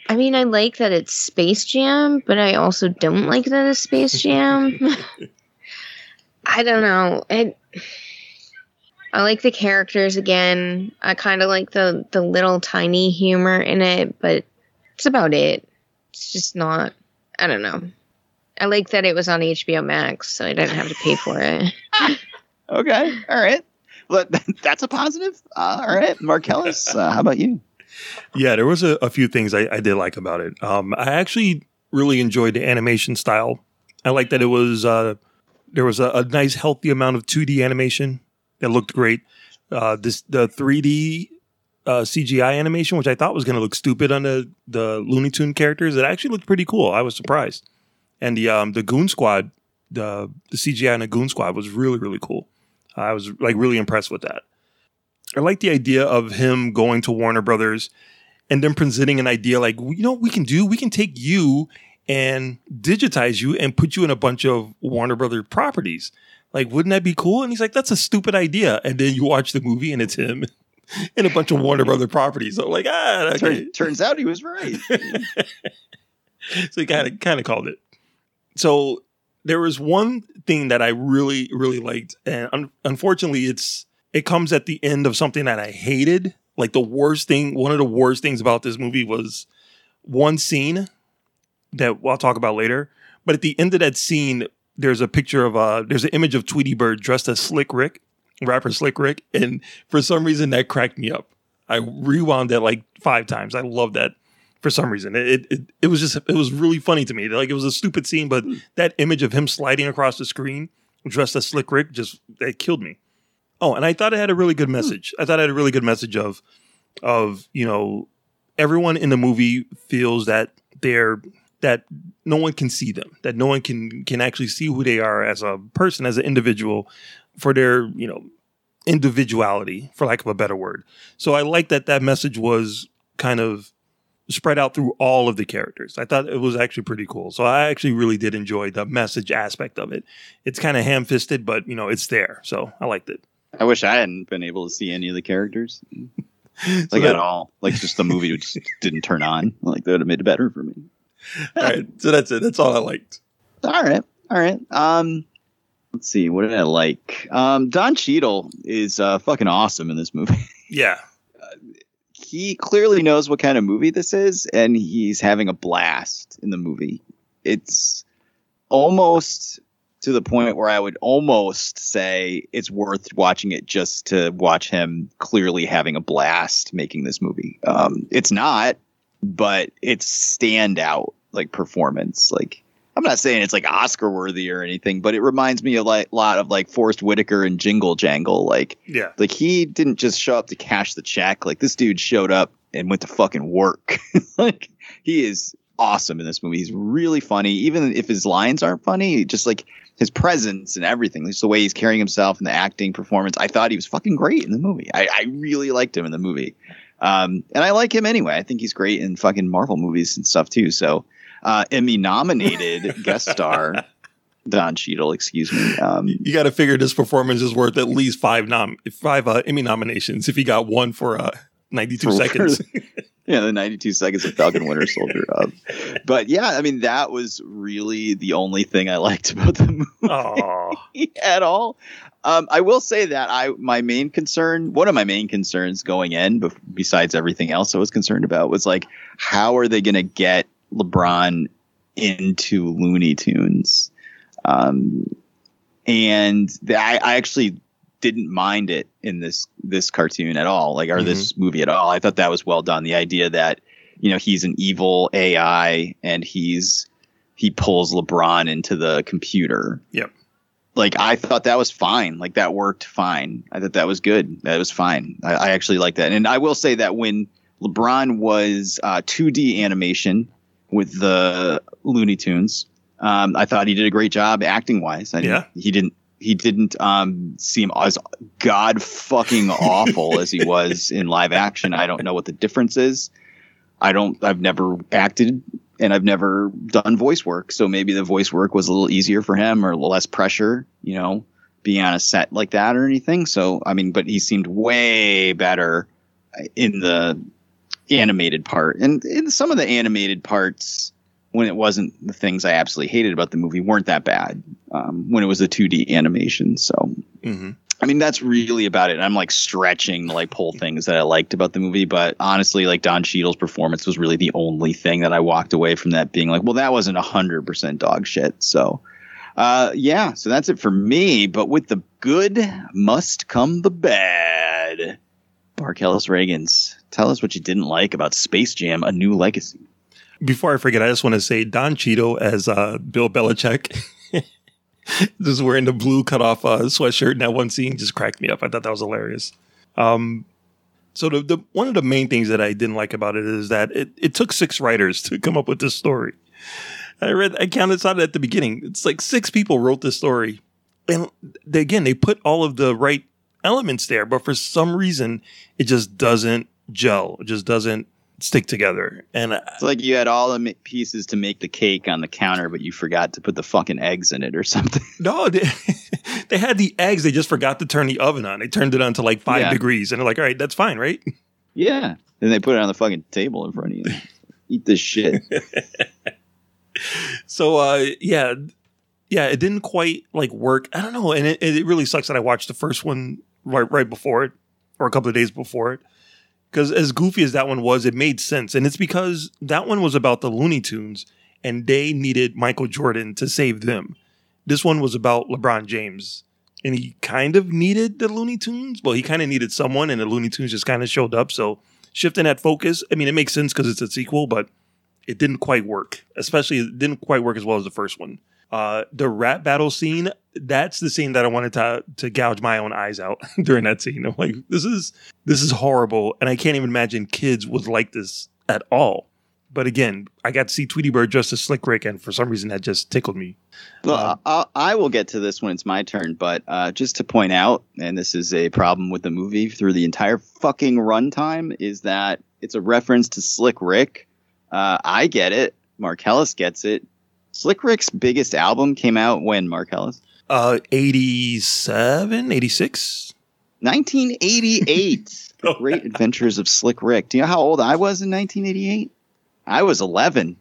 I mean, I like that it's Space Jam, but I also don't like that it's Space Jam. I don't know. It. I like the characters again. I kind of like the the little tiny humor in it, but it's about it. It's just not. I don't know. I like that it was on HBO Max, so I didn't have to pay for it. Okay, all right. Well, that's a positive. Uh, all right, Marcellus, uh, how about you? Yeah, there was a, a few things I, I did like about it. Um, I actually really enjoyed the animation style. I like that it was uh, there was a, a nice healthy amount of 2D animation that looked great. Uh, this the 3D uh, CGI animation, which I thought was going to look stupid on the the Looney Tune characters, it actually looked pretty cool. I was surprised. And the um, the Goon Squad, the the CGI in the Goon Squad was really really cool. I was like really impressed with that. I like the idea of him going to Warner Brothers and then presenting an idea like, you know, what we can do, we can take you and digitize you and put you in a bunch of Warner Brother properties. Like, wouldn't that be cool? And he's like, that's a stupid idea. And then you watch the movie and it's him in a bunch of Warner Brother properties. So like, ah, okay. Turn, turns out he was right. so he kind of kind of called it. So there was one thing that I really really liked, and un- unfortunately, it's it comes at the end of something that I hated. Like the worst thing, one of the worst things about this movie was one scene that I'll talk about later. But at the end of that scene, there's a picture of uh there's an image of Tweety Bird dressed as Slick Rick, rapper Slick Rick, and for some reason that cracked me up. I rewound that like five times. I love that for some reason. It, it it was just it was really funny to me. Like it was a stupid scene, but hmm. that image of him sliding across the screen dressed as Slick Rick just that killed me. Oh, and I thought it had a really good hmm. message. I thought it had a really good message of of, you know, everyone in the movie feels that they're that no one can see them, that no one can can actually see who they are as a person, as an individual, for their, you know, individuality, for lack of a better word. So I like that that message was kind of spread out through all of the characters. I thought it was actually pretty cool. So I actually really did enjoy the message aspect of it. It's kind of ham fisted, but you know, it's there. So I liked it. I wish I hadn't been able to see any of the characters, like that- at all. Like just the movie just didn't turn on. Like that would have made it better for me. All right. So that's it. That's all I liked. All right, all right. Um, let's see. What did I like? Um, Don Cheadle is uh, fucking awesome in this movie. Yeah. He clearly knows what kind of movie this is, and he's having a blast in the movie. It's almost to the point where I would almost say it's worth watching it just to watch him clearly having a blast making this movie. Um, it's not, but it's standout like performance. Like I'm not saying it's like Oscar worthy or anything, but it reminds me a lot of like Forest Whitaker and Jingle Jangle. Like, Yeah. like he didn't just show up to cash the check. Like this dude showed up and went to fucking work. like he is awesome in this movie. He's really funny, even if his lines aren't funny. Just like his presence and everything, just the way he's carrying himself and the acting performance. I thought he was fucking great in the movie. I, I really liked him in the movie. Um, and I like him anyway. I think he's great in fucking Marvel movies and stuff too. So, uh, Emmy nominated guest star Don Cheadle, excuse me. Um, You got to figure this performance is worth at least five nom five uh, Emmy nominations if he got one for uh, 92 For- seconds. yeah, the 92 seconds of Falcon Winter Soldier. Um, but yeah, I mean, that was really the only thing I liked about the movie at all. Um, I will say that I my main concern, one of my main concerns going in, bef- besides everything else I was concerned about, was like, how are they going to get LeBron into Looney Tunes? Um, and the, I, I actually didn't mind it in this this cartoon at all, like or this movie at all. I thought that was well done. The idea that you know he's an evil AI and he's he pulls LeBron into the computer Yep. like I thought that was fine. Like that worked fine. I thought that was good. That was fine. I, I actually like that. And I will say that when LeBron was uh, 2D animation with the Looney Tunes, um, I thought he did a great job acting wise. I Yeah. He didn't. He didn't um, seem as god fucking awful as he was in live action. I don't know what the difference is. I don't. I've never acted and I've never done voice work, so maybe the voice work was a little easier for him or less pressure, you know, being on a set like that or anything. So I mean, but he seemed way better in the animated part, and in some of the animated parts when it wasn't the things I absolutely hated about the movie weren't that bad um, when it was a 2D animation. So hmm I mean, that's really about it. I'm like stretching to like pull things that I liked about the movie, but honestly, like Don Cheadle's performance was really the only thing that I walked away from that being like, well, that wasn't hundred percent dog shit. So, uh, yeah, so that's it for me. But with the good must come the bad. Barkelis Reagans, tell us what you didn't like about Space Jam: A New Legacy. Before I forget, I just want to say Don Cheeto as uh, Bill Belichick. just wearing the blue cut off uh, sweatshirt in that one scene just cracked me up. I thought that was hilarious. Um, so the, the one of the main things that I didn't like about it is that it, it took six writers to come up with this story. I read, I counted out at the beginning. It's like six people wrote this story, and they, again, they put all of the right elements there, but for some reason, it just doesn't gel. It just doesn't stick together. And It's like you had all the pieces to make the cake on the counter, but you forgot to put the fucking eggs in it or something. No, they, they had the eggs. They just forgot to turn the oven on. They turned it on to like five Yeah. degrees, and they're like, "All right, that's fine, right?" Yeah. Then they put it on the fucking table in front of you. Eat this shit. So, uh, yeah, yeah, it didn't quite like work. I don't know, and it, it really sucks that I watched the first one right right before it, or a couple of days before it, because as goofy as that one was, it made sense, and it's because that one was about the Looney Tunes, and they needed Michael Jordan to save them. This one was about LeBron James. And he kind of needed the Looney Tunes. Well, he kind of needed someone, and the Looney Tunes just kind of showed up. So shifting that focus, I mean, it makes sense because it's a sequel, but it didn't quite work. Especially, it didn't quite work as well as the first one. Uh, the rap battle scene, that's the scene that I wanted to to gouge my own eyes out during that scene. I'm like, this is this is horrible, and I can't even imagine kids would like this at all. But again, I got to see Tweety Bird dressed as Slick Rick, and for some reason that just tickled me. Well, I'll, I will get to this when it's my turn, but uh, just to point out, and this is a problem with the movie through the entire fucking runtime, is that it's a reference to Slick Rick. Uh, I get it. Marcellus gets it. Slick Rick's biggest album came out when, Marcellus? Uh, 87, 86? 1988. the Great Adventures of Slick Rick. Do you know how old I was in 1988? I was 11.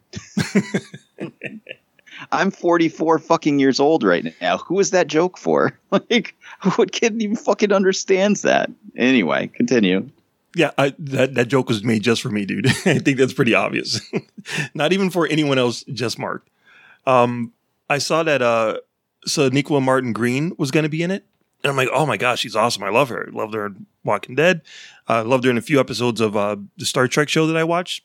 I'm 44 fucking years old right now. Who is that joke for? Like, what kid even fucking understands that? Anyway, continue. Yeah, I, that that joke was made just for me, dude. I think that's pretty obvious. Not even for anyone else, just Mark. Um, I saw that uh, Sonequa Martin Green was going to be in it, and I'm like, oh my gosh, she's awesome. I love her. Loved her in Walking Dead. Uh, loved her in a few episodes of uh, the Star Trek show that I watched.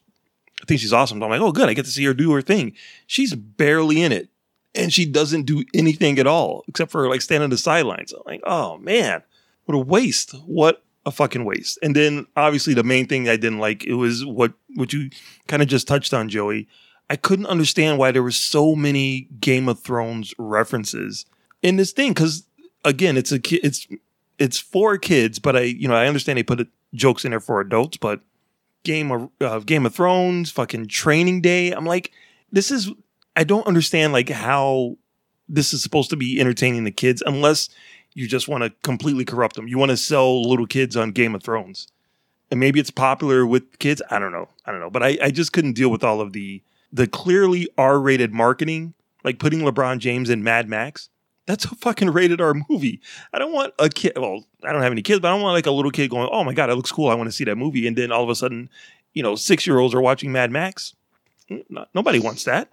I think she's awesome. So I'm like, oh, good. I get to see her do her thing. She's barely in it, and she doesn't do anything at all except for like stand on the sidelines. I'm like, oh man, what a waste. What a fucking waste. And then obviously the main thing I didn't like it was what what you kind of just touched on, Joey. I couldn't understand why there were so many Game of Thrones references in this thing because again, it's a ki- it's it's for kids, but I you know I understand they put it, jokes in there for adults, but Game of uh, Game of Thrones, fucking Training Day. I'm like, this is I don't understand like how this is supposed to be entertaining the kids unless you just want to completely corrupt them. You want to sell little kids on Game of Thrones. And maybe it's popular with kids. I don't know. I don't know. But I, I just couldn't deal with all of the the clearly R-rated marketing, like putting LeBron James in Mad Max. That's a fucking rated R movie. I don't want a kid. Well, I don't have any kids, but I don't want like a little kid going, "Oh my god, it looks cool. I want to see that movie." And then all of a sudden, you know, six year olds are watching Mad Max. Not, nobody wants that.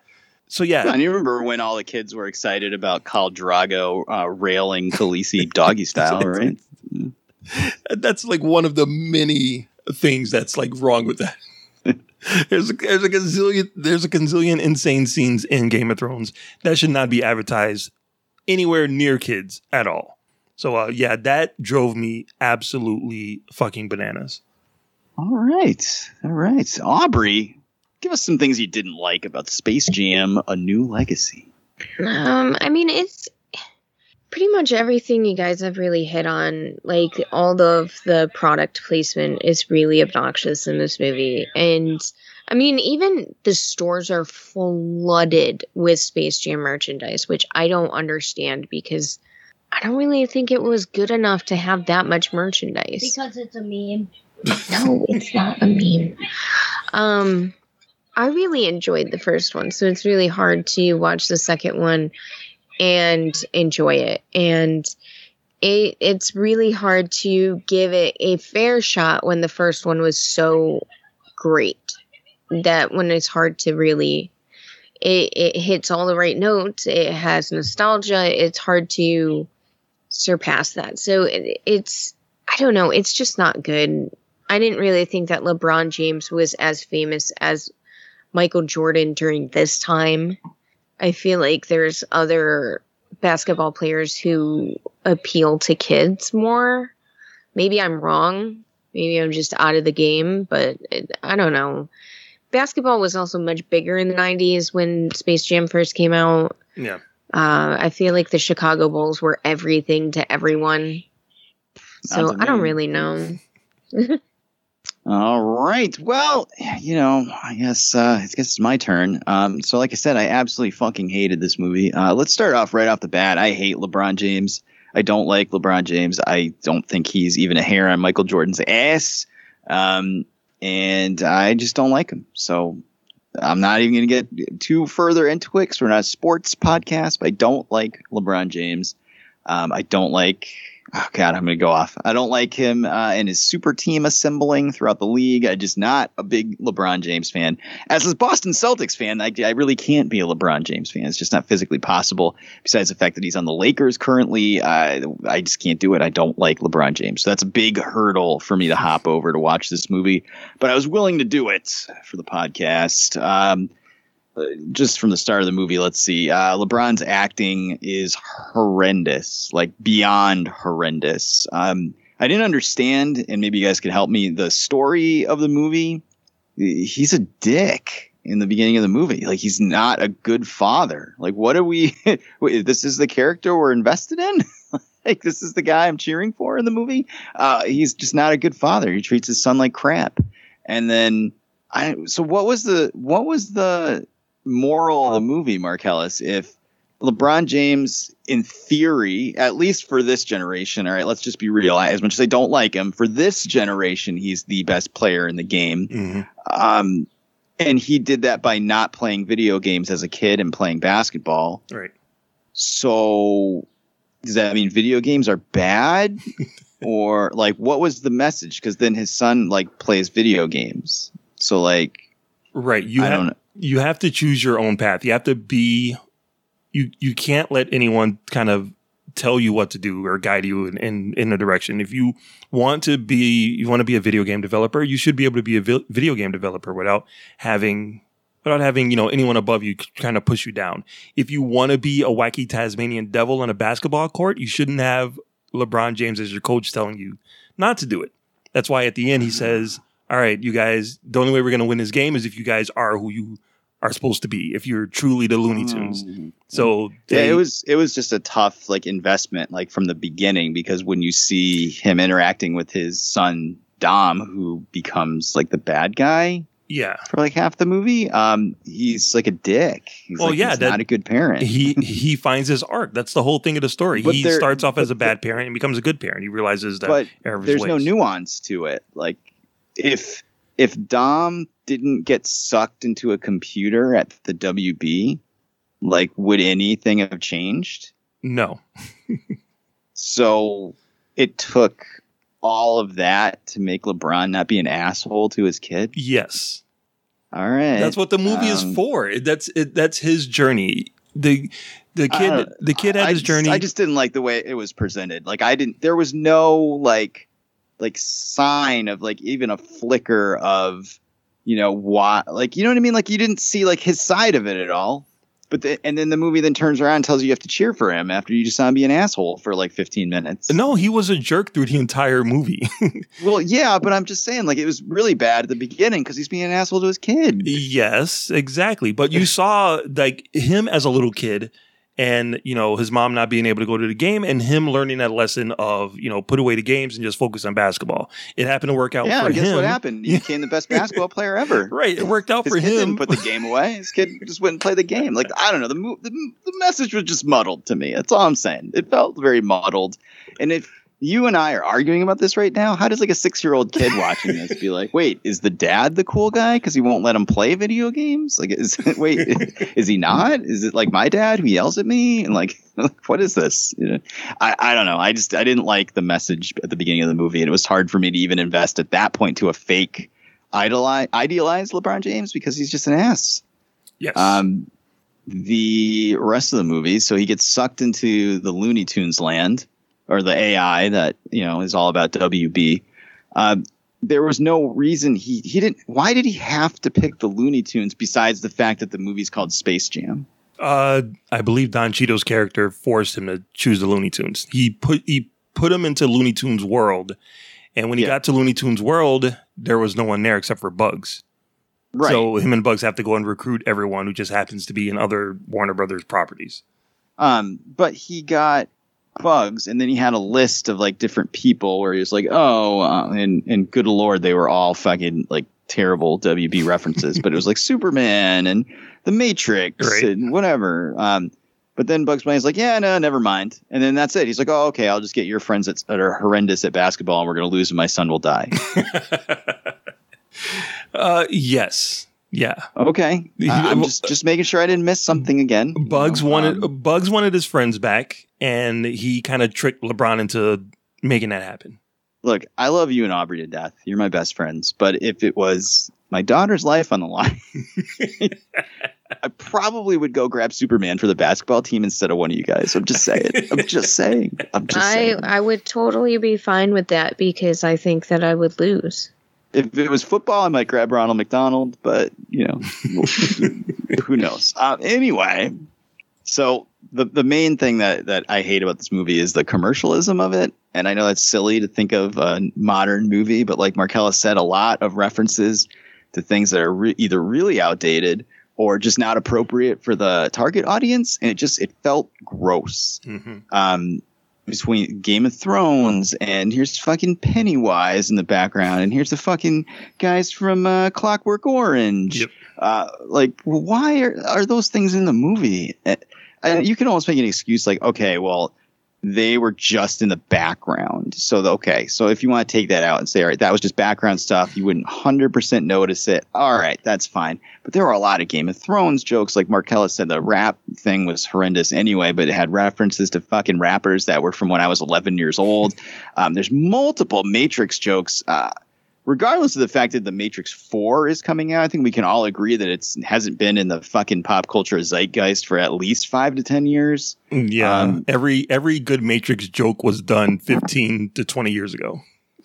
So yeah, And you remember when all the kids were excited about Khal Drogo uh, railing Khaleesi doggy style, right? that's like one of the many things that's like wrong with that. There's a, there's a gazillion there's a gazillion insane scenes in Game of Thrones that should not be advertised anywhere near kids at all. So uh, yeah, that drove me absolutely fucking bananas. All right, all right, Aubrey, give us some things you didn't like about Space Jam: A New Legacy. Um, I mean, it's pretty much everything you guys have really hit on. Like all of the product placement is really obnoxious in this movie, and I mean, even the stores are flooded with Space Jam merchandise, which I don't understand because I don't really think it was good enough to have that much merchandise. Because it's a meme. No, it's not a meme. Um, I really enjoyed the first one, so it's really hard to watch the second one and enjoy it. And it it's really hard to give it a fair shot when the first one was so great that when it's hard to really it, it hits all the right notes. It has nostalgia. It's hard to surpass that. So it, it's i don't know. It's just not good. I didn't really think that lebron james was as famous as michael jordan during this time i feel like there's other basketball players who appeal to kids more maybe i'm wrong maybe i'm just out of the game but it, i don't know basketball was also much bigger in the 90s when Space Jam first came out. Yeah. Uh, I feel like the Chicago Bulls were everything to everyone. So Sounds I don't really know. All right. Well, you know, I guess uh, I guess it's my turn. Um, so, like I said, I absolutely fucking hated this movie. Uh, let's start off right off the bat. I hate LeBron James. I don't like LeBron James. I don't think he's even a hair on Michael Jordan's ass. Um, and I just don't like him. So I'm not even going to get too further into it because we're not a sports podcast. But I don't like LeBron James. Um, I don't like. Oh God, I'm going to go off. I don't like him uh, and his super team assembling throughout the league. I'm just not a big LeBron James fan. As a Boston Celtics fan, I, I really can't be a LeBron James fan. It's just not physically possible. Besides the fact that he's on the Lakers currently, I I just can't do it. I don't like LeBron James. So that's a big hurdle for me to hop over to watch this movie. But I was willing to do it for the podcast. Um, just from the start of the movie, let's see. Uh, LeBron's acting is horrendous, like beyond horrendous. Um, I didn't understand, and maybe you guys could help me. The story of the movie, he's a dick in the beginning of the movie. Like he's not a good father. Like what are we? wait, this is the character we're invested in. like this is the guy I'm cheering for in the movie. Uh, he's just not a good father. He treats his son like crap. And then I. So what was the what was the moral of the movie, Marcellus? If LeBron James, in theory, at least for this generation, all right, let's just be real. As much as I don't like him, for this generation, he's the best player in the game. Um, and he did that by not playing video games as a kid and playing basketball. Right. So does that mean video games are bad? or like what was the message? Because then his son like plays video games. So like, right? You I have, don't know. You have to choose your own path. You have to be you you can't let anyone kind of tell you what to do or guide you in, in, in a direction. If you want to be you want to be a video game developer, you should be able to be a vi- video game developer without having without having, you know, anyone above you kind of push you down. If you want to be a wacky Tasmanian devil on a basketball court, you shouldn't have LeBron James as your coach telling you not to do it. That's why at the end he mm-hmm. says, "All right, you guys, the only way we're going to win this game is if you guys are who you are supposed to be. If you're truly the Looney Tunes." So yeah, it was it was just a tough like investment like from the beginning because when you see him interacting with his son Dom, who becomes like the bad guy yeah. for like half the movie, um, he's like a dick. He's Well, like, yeah, he's that- not a good parent. he he finds his arc. That's the whole thing of the story. But he there- starts off as a bad parent and becomes a good parent. He realizes that but error of his there's no nuance to it. Like if if Dom didn't get sucked into a computer at the WB, like would anything have changed? No. So it took all of that to make LeBron not be an asshole to his kid. Yes. All right. That's what the movie Um, is for. That's it, that's his journey. The the kid don't- the kid had I his just- journey. I just didn't like the way it was presented. Like I didn't. There was no like like sign of like even a flicker of you know why like you know what I mean. Like you didn't see like his side of it at all. But the, and then the movie then turns around and tells you you have to cheer for him after you just saw him be an asshole for like 15 minutes. no, he was a jerk through the entire movie. Well, yeah, but I'm just saying like it was really bad at the beginning because he's being an asshole to his kid. yes, exactly. But you saw like him as a little kid and you know his mom not being able to go to the game and him learning that lesson of you know put away the games and just focus on basketball. It happened to work out Yeah, for guess him. what happened? He became the best basketball player ever. Right, it worked out His for kid him. didn't put the game away. His kid just wouldn't play the game. Like I don't know. The, the the message was just muddled to me. That's all I'm saying. It felt very muddled. And if you and I are arguing about this right now, how does like a six year old kid watching this be like, wait, is the dad the cool guy because he won't let him play video games? Like, is wait, is he not? Is it like my dad who yells at me and like, what is this? You know, I I don't know. I just I didn't like the message at the beginning of the movie, and it was hard for me to even invest at that point to a fake idolize idealize LeBron James because he's just an ass. Yes. Um, the rest of the movie, so he gets sucked into the Looney Tunes land or the AI that you know is all about WB. Um, there was no reason he he didn't. Why did he have to pick the Looney Tunes besides the fact that the movie's called Space Jam? Uh, I believe Don Cheeto's character forced him to choose the Looney Tunes. He put he put him into Looney Tunes world, and when he got to Looney Tunes world, there was no one there except for Bugs. Right. So him and Bugs have to go and recruit everyone who just happens to be in other Warner Brothers properties. Um, but he got bugs, and then he had a list of like different people where he was like, "Oh," uh, and and good lord, they were all fucking like terrible WB references, but it was like Superman and The Matrix Right. and whatever. Um, but then Bugs Bunny's like, "Yeah, no, never mind," and then that's it. He's like, "Oh, okay, I'll just get your friends that, that are horrendous at basketball, and we're gonna lose, and my son will die." Uh, yes, yeah. okay, I- I'm just just making sure I didn't miss something again. you Bugs know? wanted Um, Bugs wanted his friends back, and he kind of tricked LeBron into making that happen. look, I love you and Aubrey to death. You're my best friends. But if it was my daughter's life on the line, I probably would go grab Superman for the basketball team instead of one of you guys. I'm just saying. I'm just saying. I'm just I saying. I would totally be fine with that because I think that I would lose. If it was football, I might grab Ronald McDonald, but you know, who knows? Uh, anyway, so the the main thing that that I hate about this movie is the commercialism of it, and I know that's silly to think of a modern movie, but like Marcella said, a lot of references to things that are re- either really outdated or just not appropriate for the target audience, and it just it felt gross. Um, between Game of Thrones and here's fucking Pennywise in the background, and here's the fucking guys from uh, Clockwork Orange. Uh, like, why are, are those things in the movie? Uh, And you can almost make an excuse like, okay, well, they were just in the background. So the, okay, so if you want to take that out and say, all right, that was just background stuff, you wouldn't hundred percent notice it. All right, that's fine. But there were a lot of Game of Thrones jokes, like Marcella said, the rap thing was horrendous anyway, but it had references to fucking rappers that were from when I was 11 years old. Um, there's multiple Matrix jokes. Uh, regardless of the fact that the Matrix Four is coming out, I think we can all agree that it's hasn't been in the fucking pop culture zeitgeist for at least five to ten years. Yeah, Um, every every good Matrix joke was done 15 to 20 years ago.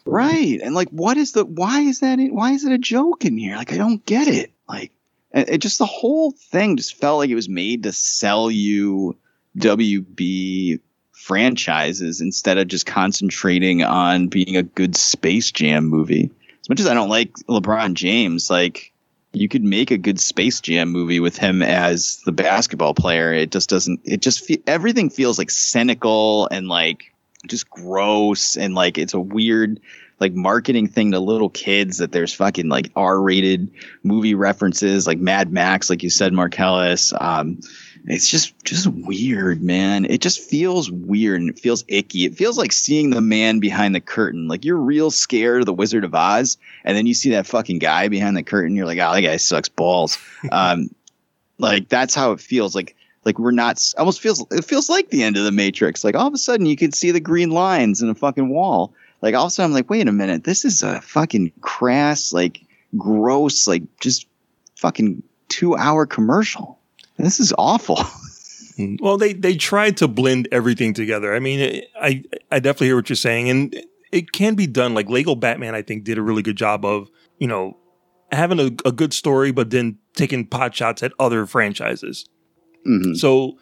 Right. And like, what is the, why is that, in, why is it a joke in here? Like, I don't get it. Like, it, it just, the whole thing just felt like it was made to sell you WB franchises instead of just concentrating on being a good Space Jam movie. As much as I don't like LeBron James, like, you could make a good Space Jam movie with him as the basketball player. It just doesn't, it just, fe- everything feels like cynical and like, just gross and like it's a weird like marketing thing to little kids that there's fucking like R-rated movie references like Mad Max like you said Marcellus um it's just just weird man. It just feels weird and it feels icky. It feels like seeing the man behind the curtain. Like you're real scared of the Wizard of Oz and then you see that fucking guy behind the curtain you're like oh that guy sucks balls. Um like that's how it feels. Like like we're not almost feels it feels like the end of the matrix. Like all of a sudden you can see the green lines in a fucking wall. Like all of a sudden i'm like wait a minute. This is a fucking crass like gross like just fucking two hour commercial this is awful Well, they they tried to blend everything together. I mean, I I definitely hear what you're saying, and it can be done. Like Lego Batman, I think did a really good job of you know having a, a good story, but then taking pot shots at other franchises. So,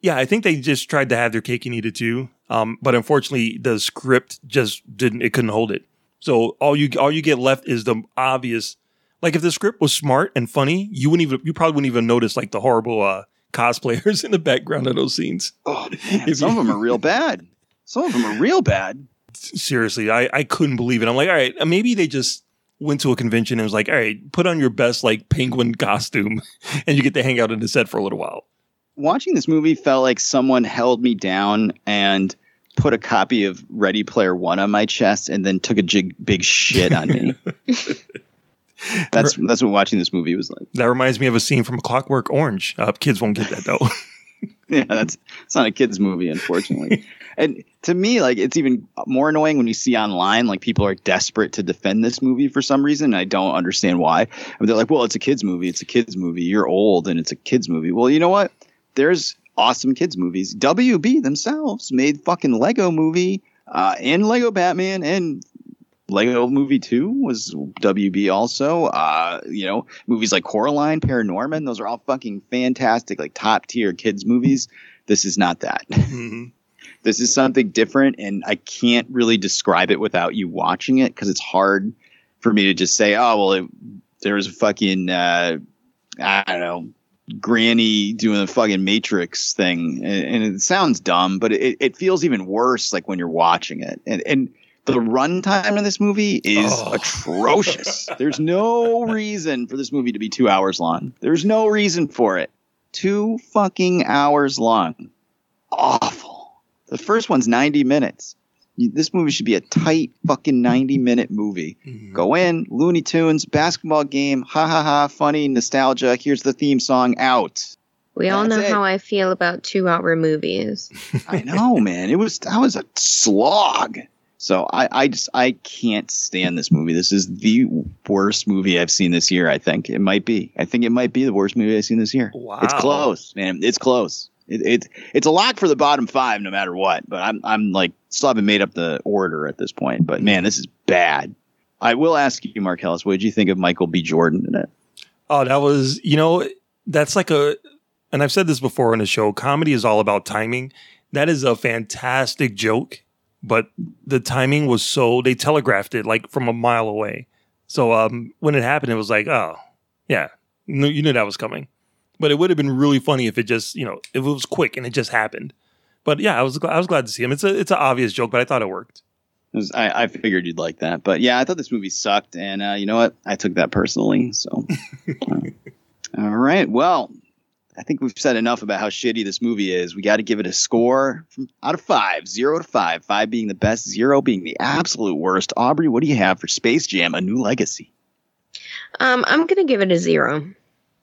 yeah, I think they just tried to have their cake and eat it too. Um, but unfortunately, the script just didn't. It couldn't hold it. So all you all you get left is the obvious. Like if the script was smart and funny, you wouldn't even you probably wouldn't even notice like the horrible uh, cosplayers in the background of those scenes. Oh man, some of them are real bad. Some of them are real bad. Seriously, I I couldn't believe it. I'm like, all right, maybe they just went to a convention and was like, all right, put on your best like penguin costume, and you get to hang out in the set for a little while. watching this movie felt like someone held me down and put a copy of Ready Player One on my chest and then took a jig, big shit on me. that's that's what watching this movie was like. That reminds me of a scene from Clockwork Orange. Uh, kids won't get that though. Yeah, that's it's not a kids movie, unfortunately. and to me, like it's even more annoying when you see online like people are desperate to defend this movie for some reason. And I don't understand why. And they're like, "Well, it's a kids movie. It's a kids movie. You're old, and it's a kids movie." Well, you know what? There's awesome kids movies. WB themselves made fucking Lego movie uh, and Lego Batman and Lego Movie 2 was WB also. Uh, you know, movies like Coraline, Paranorman, those are all fucking fantastic, like top tier kids movies. This is not that. this is something different, and I can't really describe it without you watching it because it's hard for me to just say, oh, well, it, there was a fucking, uh, I don't know, granny doing the fucking matrix thing and, and it sounds dumb but it, it feels even worse like when you're watching it and and the runtime of this movie is oh. atrocious. There's no reason for this movie to be two hours long. There's no reason for it. Two fucking hours long. Awful. The first one's 90 minutes. This movie should be a tight fucking 90 minute movie. Mm-hmm. Go in looney tunes basketball game ha ha ha funny nostalgia here's the theme song out. We all That's know it. how I feel about two hour movies. I know, man. It was that was a slog. So I, I just I can't stand this movie. This is the worst movie I've seen this year. I think it might be. I think it might be the worst movie I've seen this year. Wow. It's close, man. It's close. It, it it's a lock for the bottom five, no matter what. But I'm I'm like still haven't made up the order at this point. But man, this is bad. I will ask you, Mark Ellis, what did you think of Michael B. Jordan in it? Oh, that was, you know, that's like a, and I've said this before on the show comedy is all about timing. That is a fantastic joke, but the timing was so, they telegraphed it like from a mile away. So um, when it happened, it was like, oh, yeah, you knew- that was coming. But it would have been really funny if it just, you know, if it was quick and it just happened. But yeah, I was gl- I was glad to see him. It's a it's an obvious joke, but I thought it worked. It was- I, I figured you'd like that, but yeah, I thought this movie sucked, and uh, you know what? I took that personally. So, uh, all right. Well, I think we've said enough about how shitty this movie is. We got to give it a score from, out of five, zero to five, five being the best, zero being the absolute worst. Aubrey, what do you have for Space Jam: A New Legacy? Um, I'm gonna give it a zero.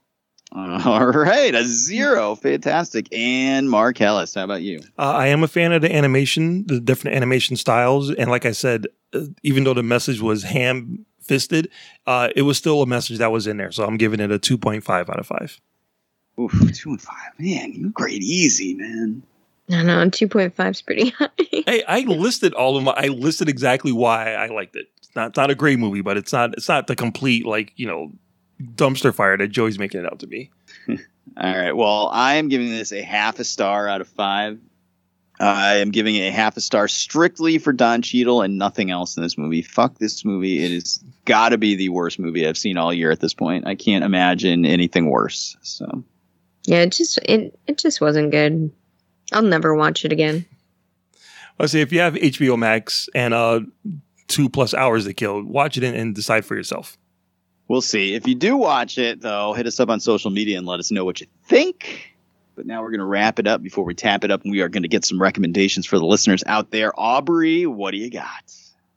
All right, a zero, fantastic. And Mark Ellis, how about you? Uh, I am a fan of the animation, the different animation styles, and like I said, uh, even though the message was ham fisted, uh, it was still a message that was in there. So I'm giving it a 2.5 out of five. Oof, two and five. Man, you grade easy, man. No, no, two point five is pretty high. Hey, I listed all of my. I listed exactly why I liked it. It's not, it's not a great movie, but it's not. It's not the complete like you know dumpster fire that Joey's making it out to be. All right. Well, I am giving this a half a star out of five. I am giving it a half a star strictly for Don Cheadle and nothing else in this movie. Fuck this movie. It has got to be the worst movie I've seen all year at this point. I can't imagine anything worse. So, yeah, it just it it just wasn't good. I'll never watch it again. I say if you have HBO Max and uh two plus hours to kill, watch it and, and decide for yourself. We'll see. If you do watch it, though, hit us up on social media and let us know what you think. But now we're going to wrap it up before we tap it up, and we are going to get some recommendations for the listeners out there. Aubrey, what do you got?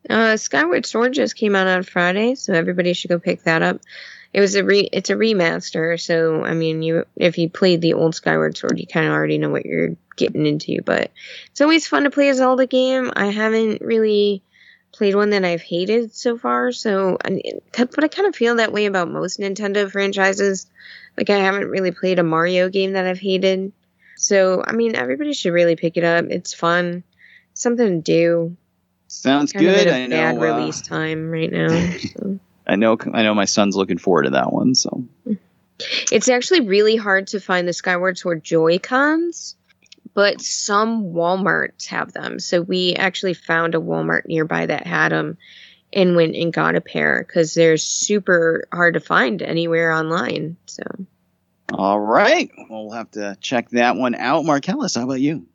Uh, Skyward Sword just came out on Friday, so everybody should go pick that up. It was a re it's a remaster, so I mean you if you played the old Skyward Sword, you kind of already know what you're getting into, but it's always fun to play a Zelda game. I haven't really played one that I've hated so far, so I, but I kind of feel that way about most Nintendo franchises. Like I haven't really played a Mario game that I've hated. So, I mean, everybody should really pick it up. It's fun. Something to do. Sounds Kind of good. at a I know. bad uh, release time right now. so. I know. I know. My son's looking forward to that one. So It's actually really hard to find the Skyward Sword Joy Cons, but some Walmarts have them. So we actually found a Walmart nearby that had them and went and got a pair because they're super hard to find anywhere online. So all right, well, we'll have to check that one out. Marcellus, how about you?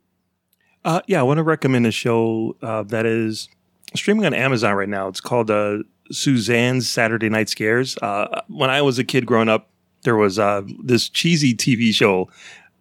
Uh, yeah, I want to recommend a show uh, that is streaming on Amazon right now. It's called uh, Suzanne's Saturday Night Scares. Uh, when I was a kid growing up, there was uh, this cheesy TV show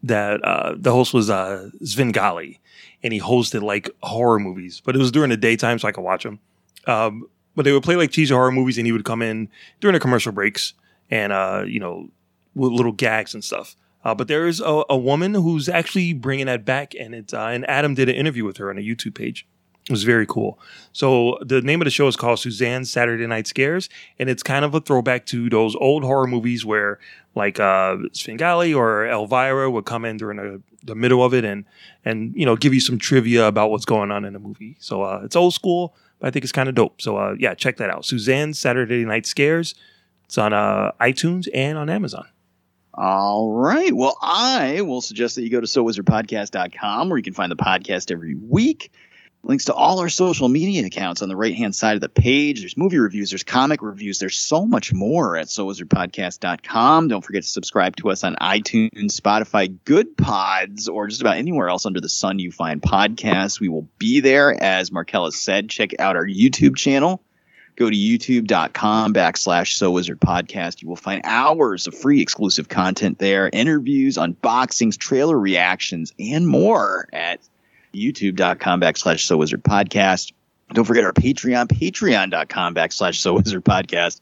that uh, the host was uh, Svengoolie, and he hosted like horror movies, but it was during the daytime, so I could watch them. Um, but they would play like cheesy horror movies, and he would come in during the commercial breaks and uh, you know with little gags and stuff. Uh, but there is a, a woman who's actually bringing that back, and it's uh, and Adam did an interview with her on a YouTube page. It was very cool. So the name of the show is called Suzanne's Saturday Night Scares, and it's kind of a throwback to those old horror movies where like uh, Svengoolie or Elvira would come in during the, the middle of it and and you know give you some trivia about what's going on in the movie. So uh, it's old school, but I think it's kind of dope. So uh, yeah, check that out. Suzanne's Saturday Night Scares. It's on uh, iTunes and on Amazon. All right. Well, I will suggest that you go to sowizardpodcast.com where you can find the podcast every week. Links to all our social media accounts on the right hand side of the page. There's movie reviews, there's comic reviews, there's so much more at sowizardpodcast.com. Don't forget to subscribe to us on iTunes, Spotify, Goodpods, or just about anywhere else under the sun you find podcasts. We will be there. As Marcella said, check out our YouTube channel go to youtube.com backslash so wizard podcast you will find hours of free exclusive content there interviews unboxings trailer reactions and more at youtube.com backslash so wizard podcast don't forget our patreon patreon.com backslash so wizard podcast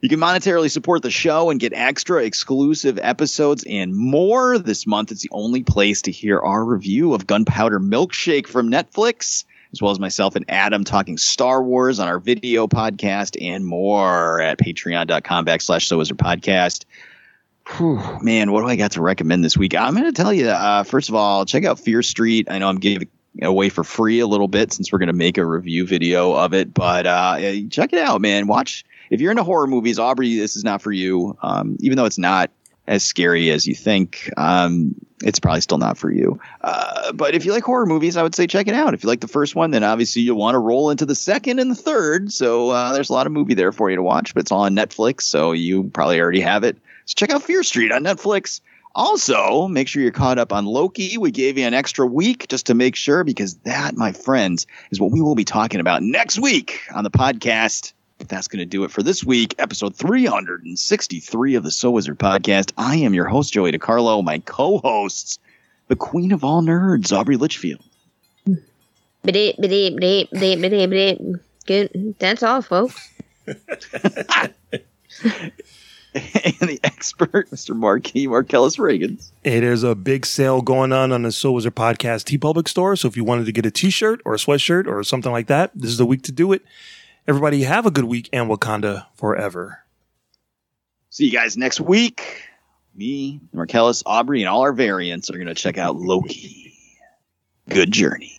you can monetarily support the show and get extra exclusive episodes and more. This month, it's the only place to hear our review of Gunpowder Milkshake from Netflix as well as myself and Adam talking Star Wars on our video podcast and more at patreon.com backslash so wizard podcast. Whew, man, what do I got to recommend this week? I'm going to tell you, uh, first of all, check out Fear Street. I know I'm giving away for free a little bit since we're going to make a review video of it, but uh, check it out, man. Watch. If you're into horror movies, Aubrey, this is not for you. Um, even though it's not as scary as you think, um, it's probably still not for you. Uh, but if you like horror movies, I would say check it out. If you like the first one, then obviously you'll want to roll into the second and the third. So uh, there's a lot of movie there for you to watch, but it's all on Netflix, so you probably already have it. So check out Fear Street on Netflix. Also, make sure you're caught up on Loki. We gave you an extra week just to make sure, because that, my friends, is what we will be talking about next week on the podcast. that's going to do it for this week, episode 363 of the So Wizard podcast. I am your host, Joey DiCarlo. My co hosts, the queen of all nerds, Aubrey Litchfield. Good. That's all, folks. and the expert, Mr. Marquis Marcellus Reagans. Hey, there's a big sale going on on the So Wizard Podcast TeePublic store. So if you wanted to get a t shirt or a sweatshirt or something like that, this is the week to do it. Everybody have a good week and Wakanda forever. See you guys next week. Me, Marcellus, Aubrey, and all our variants are going to check out Loki. Good journey.